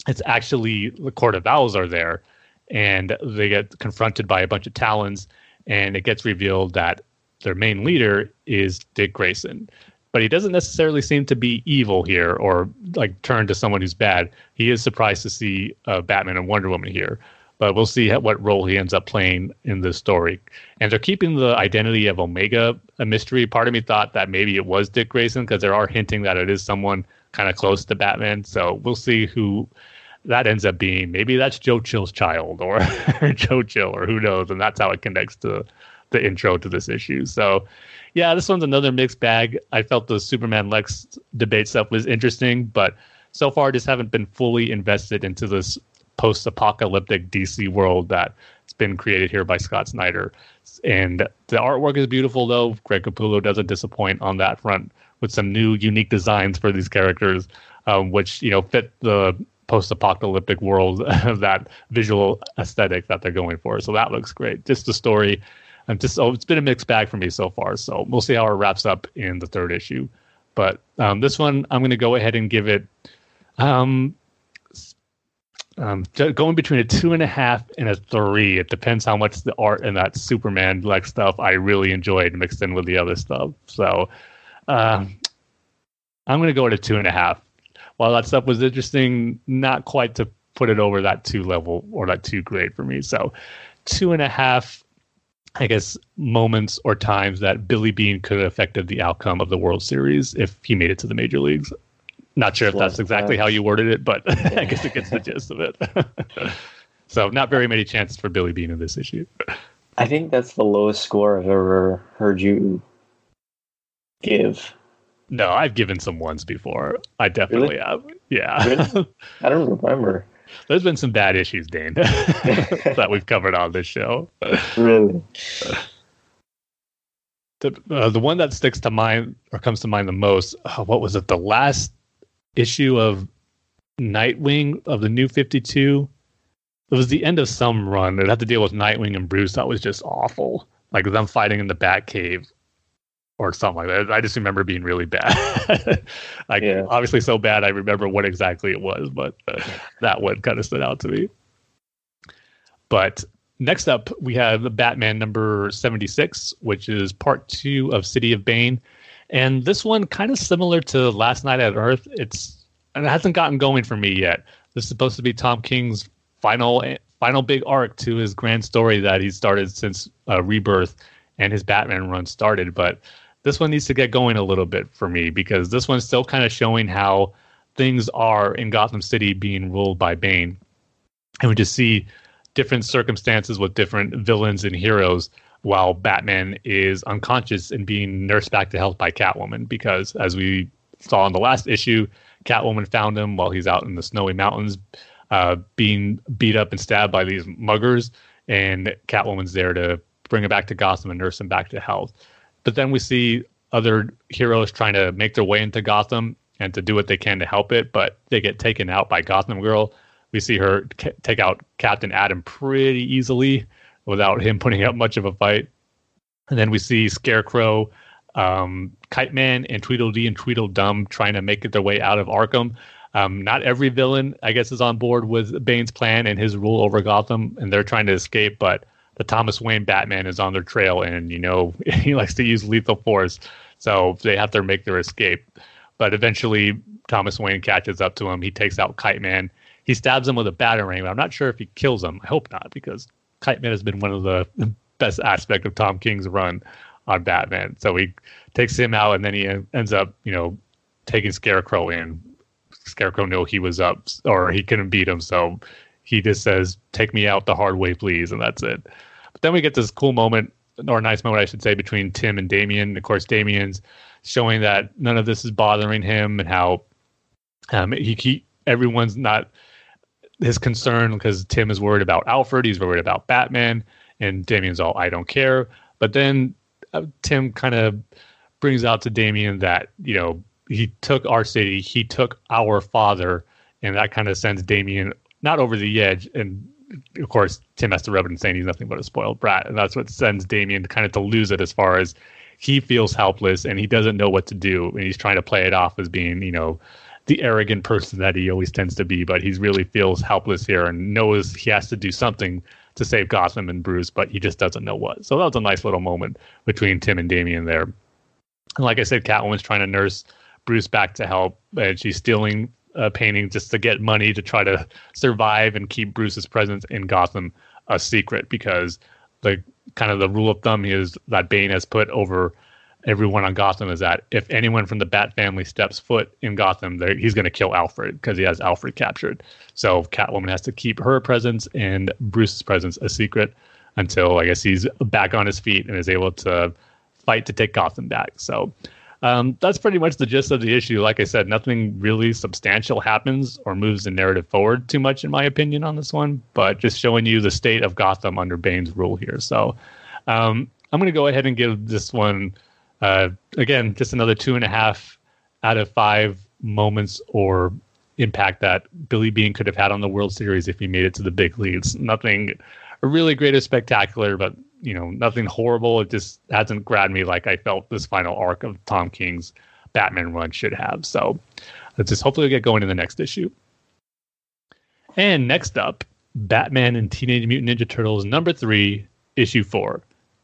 it's actually the Court of Owls are there, and they get confronted by a bunch of Talons, and it gets revealed that their main leader is Dick Grayson. But he doesn't necessarily seem to be evil here or like turn to someone who's bad. He is surprised to see uh, Batman and Wonder Woman here, but we'll see what role he ends up playing in this story. And they're keeping the identity of Omega a mystery. Part of me thought that maybe it was Dick Grayson because there are hinting that it is someone kind of close to Batman. So we'll see who that ends up being maybe that's Joe Chill's child or Joe Chill or who knows, and that's how it connects to the intro to this issue. So, yeah, this one's another mixed bag. I felt the Superman Lex debate stuff was interesting, but so far I just haven't been fully invested into this post-apocalyptic DC world that's been created here by Scott Snyder. And the artwork is beautiful, though. Greg Capullo doesn't disappoint on that front with some new, unique designs for these characters, um, which you know fit the post-apocalyptic world of that visual aesthetic that they're going for. So that looks great. Just the story, and just oh, it's been a mixed bag for me so far. So we'll see how it wraps up in the third issue. But um, this one, I'm going to go ahead and give it. Um, um, going between a two and a half and a three. It depends how much the art and that Superman like stuff I really enjoyed mixed in with the other stuff. So uh, I'm going to go at a two and a half while that stuff was interesting, not quite to put it over that two level or that two grade for me. So two and a half, I guess, moments or times that Billy Beane could have affected the outcome of the World Series if he made it to the major leagues. Not sure if that's exactly how you worded it, but I guess it gets the gist of it. so not very many chances for Billy Beane in this issue. I think that's the lowest score I've ever heard you give no, I've given some ones before. I definitely really? have. Yeah. Really? I don't remember. There's been some bad issues, Dane, that we've covered on this show. Really? The, uh, the one that sticks to mind or comes to mind the most, uh, what was it? The last issue of Nightwing of the New 52. It was the end of some run. It had to deal with Nightwing and Bruce. That was just awful. Like them fighting in the Batcave or something like that. I just remember being really bad. like yeah. obviously so bad I remember what exactly it was, but uh, that one kind of stood out to me. But next up we have Batman number 76, which is part 2 of City of Bane. And this one kind of similar to Last Night at Earth. It's and it hasn't gotten going for me yet. This is supposed to be Tom King's final final big arc to his grand story that he started since uh, Rebirth and his Batman run started, but this one needs to get going a little bit for me because this one's still kind of showing how things are in Gotham City being ruled by Bane. And we just see different circumstances with different villains and heroes while Batman is unconscious and being nursed back to health by Catwoman because as we saw in the last issue, Catwoman found him while he's out in the snowy mountains uh, being beat up and stabbed by these muggers and Catwoman's there to bring him back to Gotham and nurse him back to health. But then we see other heroes trying to make their way into Gotham and to do what they can to help it, but they get taken out by Gotham Girl. We see her take out Captain Atom pretty easily without him putting up much of a fight. And then we see Scarecrow, um, Kite Man, and Tweedledee and Tweedledum trying to make it their way out of Arkham. Um, not every villain, I guess, is on board with Bane's plan and his rule over Gotham, and they're trying to escape. But the Thomas Wayne Batman is on their trail, and you know he likes to use lethal force, so they have to make their escape. But eventually, Thomas Wayne catches up to him. He takes out Kite Man. He stabs him with a batarang. I'm not sure if he kills him. I hope not, because Kite Man has been one of the best aspect of Tom King's run on Batman. So he takes him out, and then he ends up, you know, taking Scarecrow in. Scarecrow knew he was up, or he couldn't beat him, so he just says, "Take me out the hard way, please," and that's it. But then we get this cool moment, or nice moment, I should say, between Tim and Damian. Of course, Damian's showing that none of this is bothering him, and how um, he, he everyone's not his concern because Tim is worried about Alfred, he's worried about Batman, and Damian's all, "I don't care." But then uh, Tim kind of brings out to Damian that you know he took our city, he took our father, and that kind of sends Damian not over the edge. And of course, Tim has to rub it in saying he's nothing but a spoiled brat, and that's what sends Damian kind of to lose it as far as he feels helpless and he doesn't know what to do, and he's trying to play it off as being you know the arrogant person that he always tends to be, but he really feels helpless here and knows he has to do something to save Gotham and Bruce, but he just doesn't know what. So that was a nice little moment between Tim and Damian there. And like I said, Catwoman's trying to nurse Bruce back to help, and she's stealing a painting just to get money to try to survive and keep Bruce's presence in Gotham a secret because the kind of the rule of thumb is that Bane has put over everyone on Gotham is that if anyone from the Bat family steps foot in Gotham, he's going to kill Alfred because he has Alfred captured. So Catwoman has to keep her presence and Bruce's presence a secret until I guess he's back on his feet and is able to fight to take Gotham back. So um, that's pretty much the gist of the issue. Like I said, nothing really substantial happens or moves the narrative forward too much, in my opinion, on this one, but just showing you the state of Gotham under Bane's rule here. So um, I'm going to go ahead and give this one uh, again, just another two and a half out of five moments or impact that Billy Beane could have had on the World Series if he made it to the big leagues. Nothing really great or spectacular, but you know, nothing horrible. It just hasn't grabbed me like I felt this final arc of Tom King's Batman run should have. So let's just hopefully get going in the next issue. And next up, Batman and Teenage Mutant Ninja Turtles number three, issue four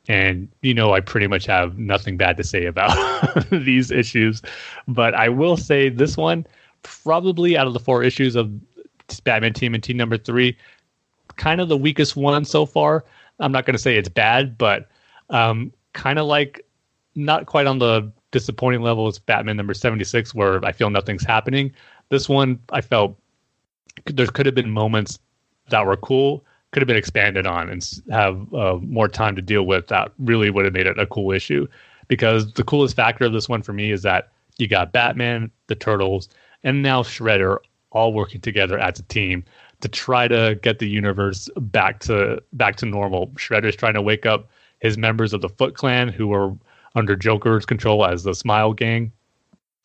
and you know I pretty much have nothing bad to say about these issues, but I will say this one probably out of the four issues of Batman Team and Team number three, kind of the weakest one so far. I'm not going to say it's bad, but um, kind of like not quite on the disappointing level as Batman number 76, where I feel nothing's happening. This one, I felt there could have been moments that were cool, could have been expanded on and have uh, more time to deal with, that really would have made it a cool issue. Because the coolest factor of this one for me is that you got Batman, the Turtles, and now Shredder all working together as a team to try to get the universe back to back to normal. Shredder's trying to wake up his members of the Foot Clan who were under Joker's control as the Smile Gang,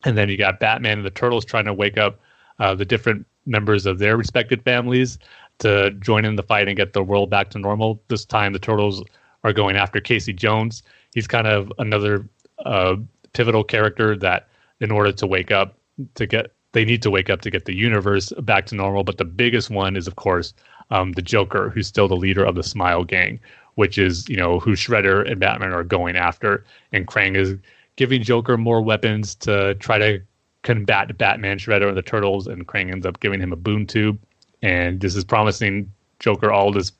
and then you got Batman and the Turtles trying to wake up uh, the different members of their respected families to join in the fight and get the world back to normal. This time, the Turtles are going after Casey Jones. He's kind of another uh, pivotal character that, in order to wake up, to get they need to wake up to get the universe back to normal. But the biggest one is, of course, um, the Joker, who's still the leader of the Smile Gang, which is you know who Shredder and Batman are going after, and Krang is giving Joker more weapons to try to combat Batman, Shredder, and the Turtles, and Krang ends up giving him a boom tube and this is promising Joker all this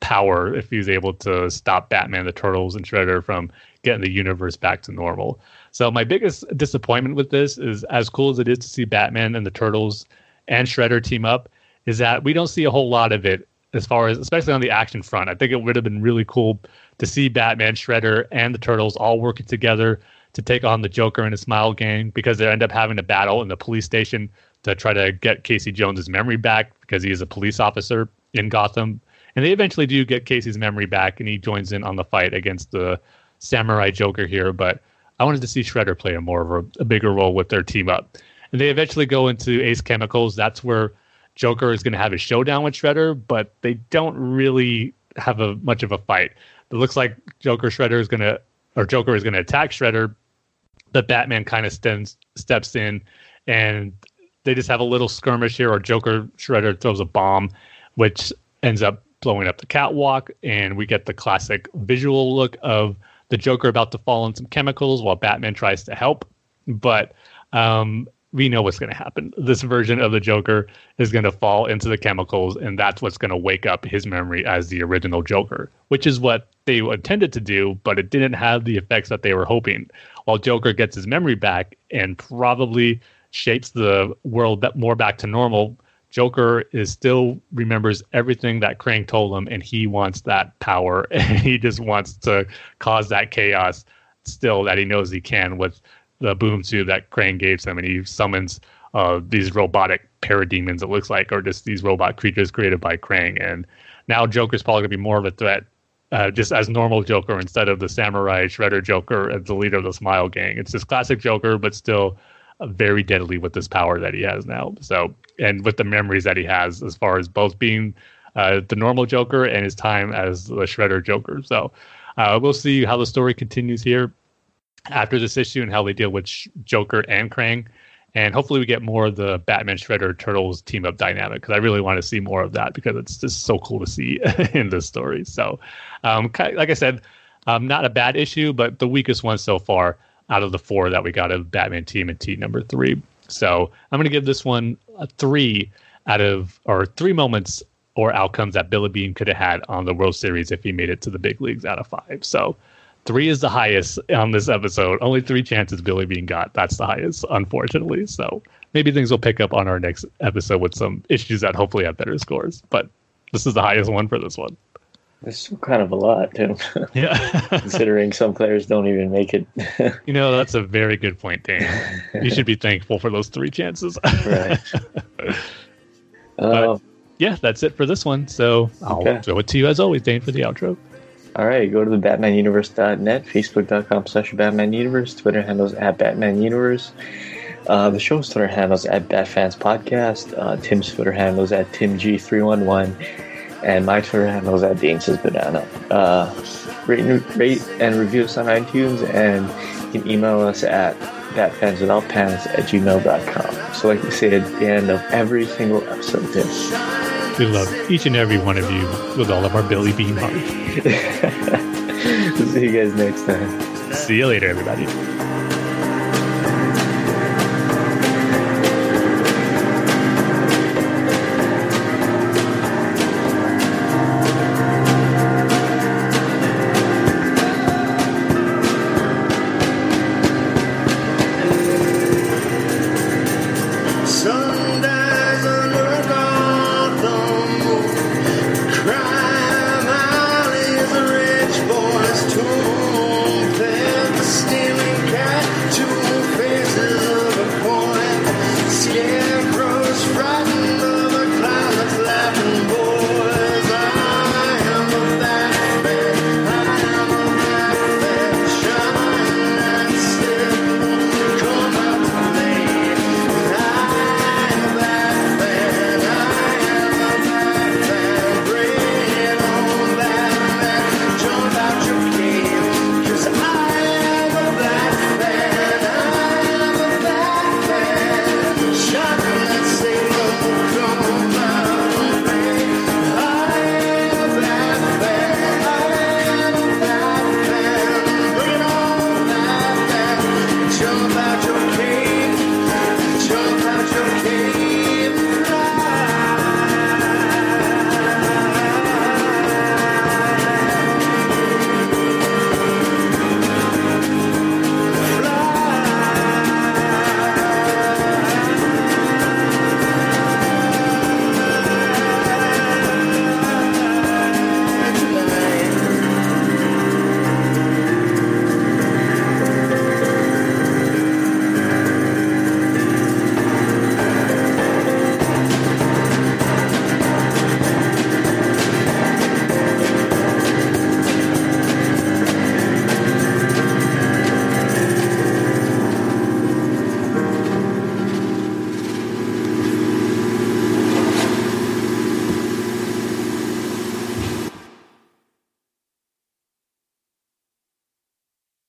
power if he's able to stop Batman, the Turtles, and Shredder from getting the universe back to normal. So my biggest disappointment with this is as cool as it is to see Batman and the Turtles and Shredder team up, is that we don't see a whole lot of it as far as especially on the action front. I think it would have been really cool to see Batman, Shredder, and the Turtles all working together to take on the Joker and his Smile Gang because they end up having a battle in the police station to try to get Casey Jones's memory back because he is a police officer in Gotham. And they eventually do get Casey's memory back, and he joins in on the fight against the Samurai Joker here. But I wanted to see Shredder play a more of a, a bigger role with their team up. And they eventually go into Ace Chemicals. That's where Joker is going to have a showdown with Shredder, but they don't really have a much of a fight. It looks like Joker Shredder is going to, or Joker is going to attack Shredder, but Batman kind of steps steps in and they just have a little skirmish here, or Joker Shredder throws a bomb, which ends up blowing up the catwalk, and we get the classic visual look of the Joker about to fall in some chemicals while Batman tries to help. But um, we know what's going to happen. This version of the Joker is going to fall into the chemicals, and that's what's going to wake up his memory as the original Joker, which is what they intended to do, but it didn't have the effects that they were hoping. While Joker gets his memory back and probably shapes the world more back to normal, Joker is still remembers everything that Krang told him, and he wants that power, and he just wants to cause that chaos. Still, that he knows he can with the boom tube that Krang gave him, and he summons uh, these robotic parademons. It looks like, or just these robot creatures created by Krang. And now Joker's probably gonna be more of a threat, uh, just as normal Joker instead of the samurai Shredder Joker as the leader of the Smile Gang. It's just classic Joker, but still very deadly with this power that he has now. So, and with the memories that he has, as far as both being uh, the normal Joker and his time as the Shredder Joker. So, uh, we'll see how the story continues here after this issue and how they deal with Sh- Joker and Krang. And hopefully, we get more of the Batman Shredder Turtles team up dynamic because I really want to see more of that because it's just so cool to see in this story. So, um, like I said, um, not a bad issue, but the weakest one so far out of the four that we got of Batman TMNT number three. So I'm going to give this one a three out of, or three moments or outcomes that Billy Beane could have had on the World Series if he made it to the big leagues out of five. So three is the highest on this episode. Only three chances Billy Beane got. That's the highest, unfortunately. So maybe things will pick up on our next episode with some issues that hopefully have better scores. But this is the highest one for this one. It's kind of a lot, too. Yeah. Considering some players don't even make it. you know, that's a very good point, Dan. You should be thankful for those three chances. right. but, uh, yeah, that's it for this one. So I'll okay. throw it to you as always, Dane, for the outro. All right, go to the BatmanUniverse.net, Facebook.com slash BatmanUniverse, Twitter handles at BatmanUniverse. Uh, the show's Twitter handles at BatFans Podcast. Uh, Tim's Twitter handles at TimG311 and my Twitter handle is at Says Banana. Uh, rate, and, rate and review us on iTunes, and you can email us at batfanswithoutpants at gmail.com. So, like we say at the end of every single episode, Tim. We love each and every one of you with all of our Billy Beane hearts. See you guys next time. See you later, everybody.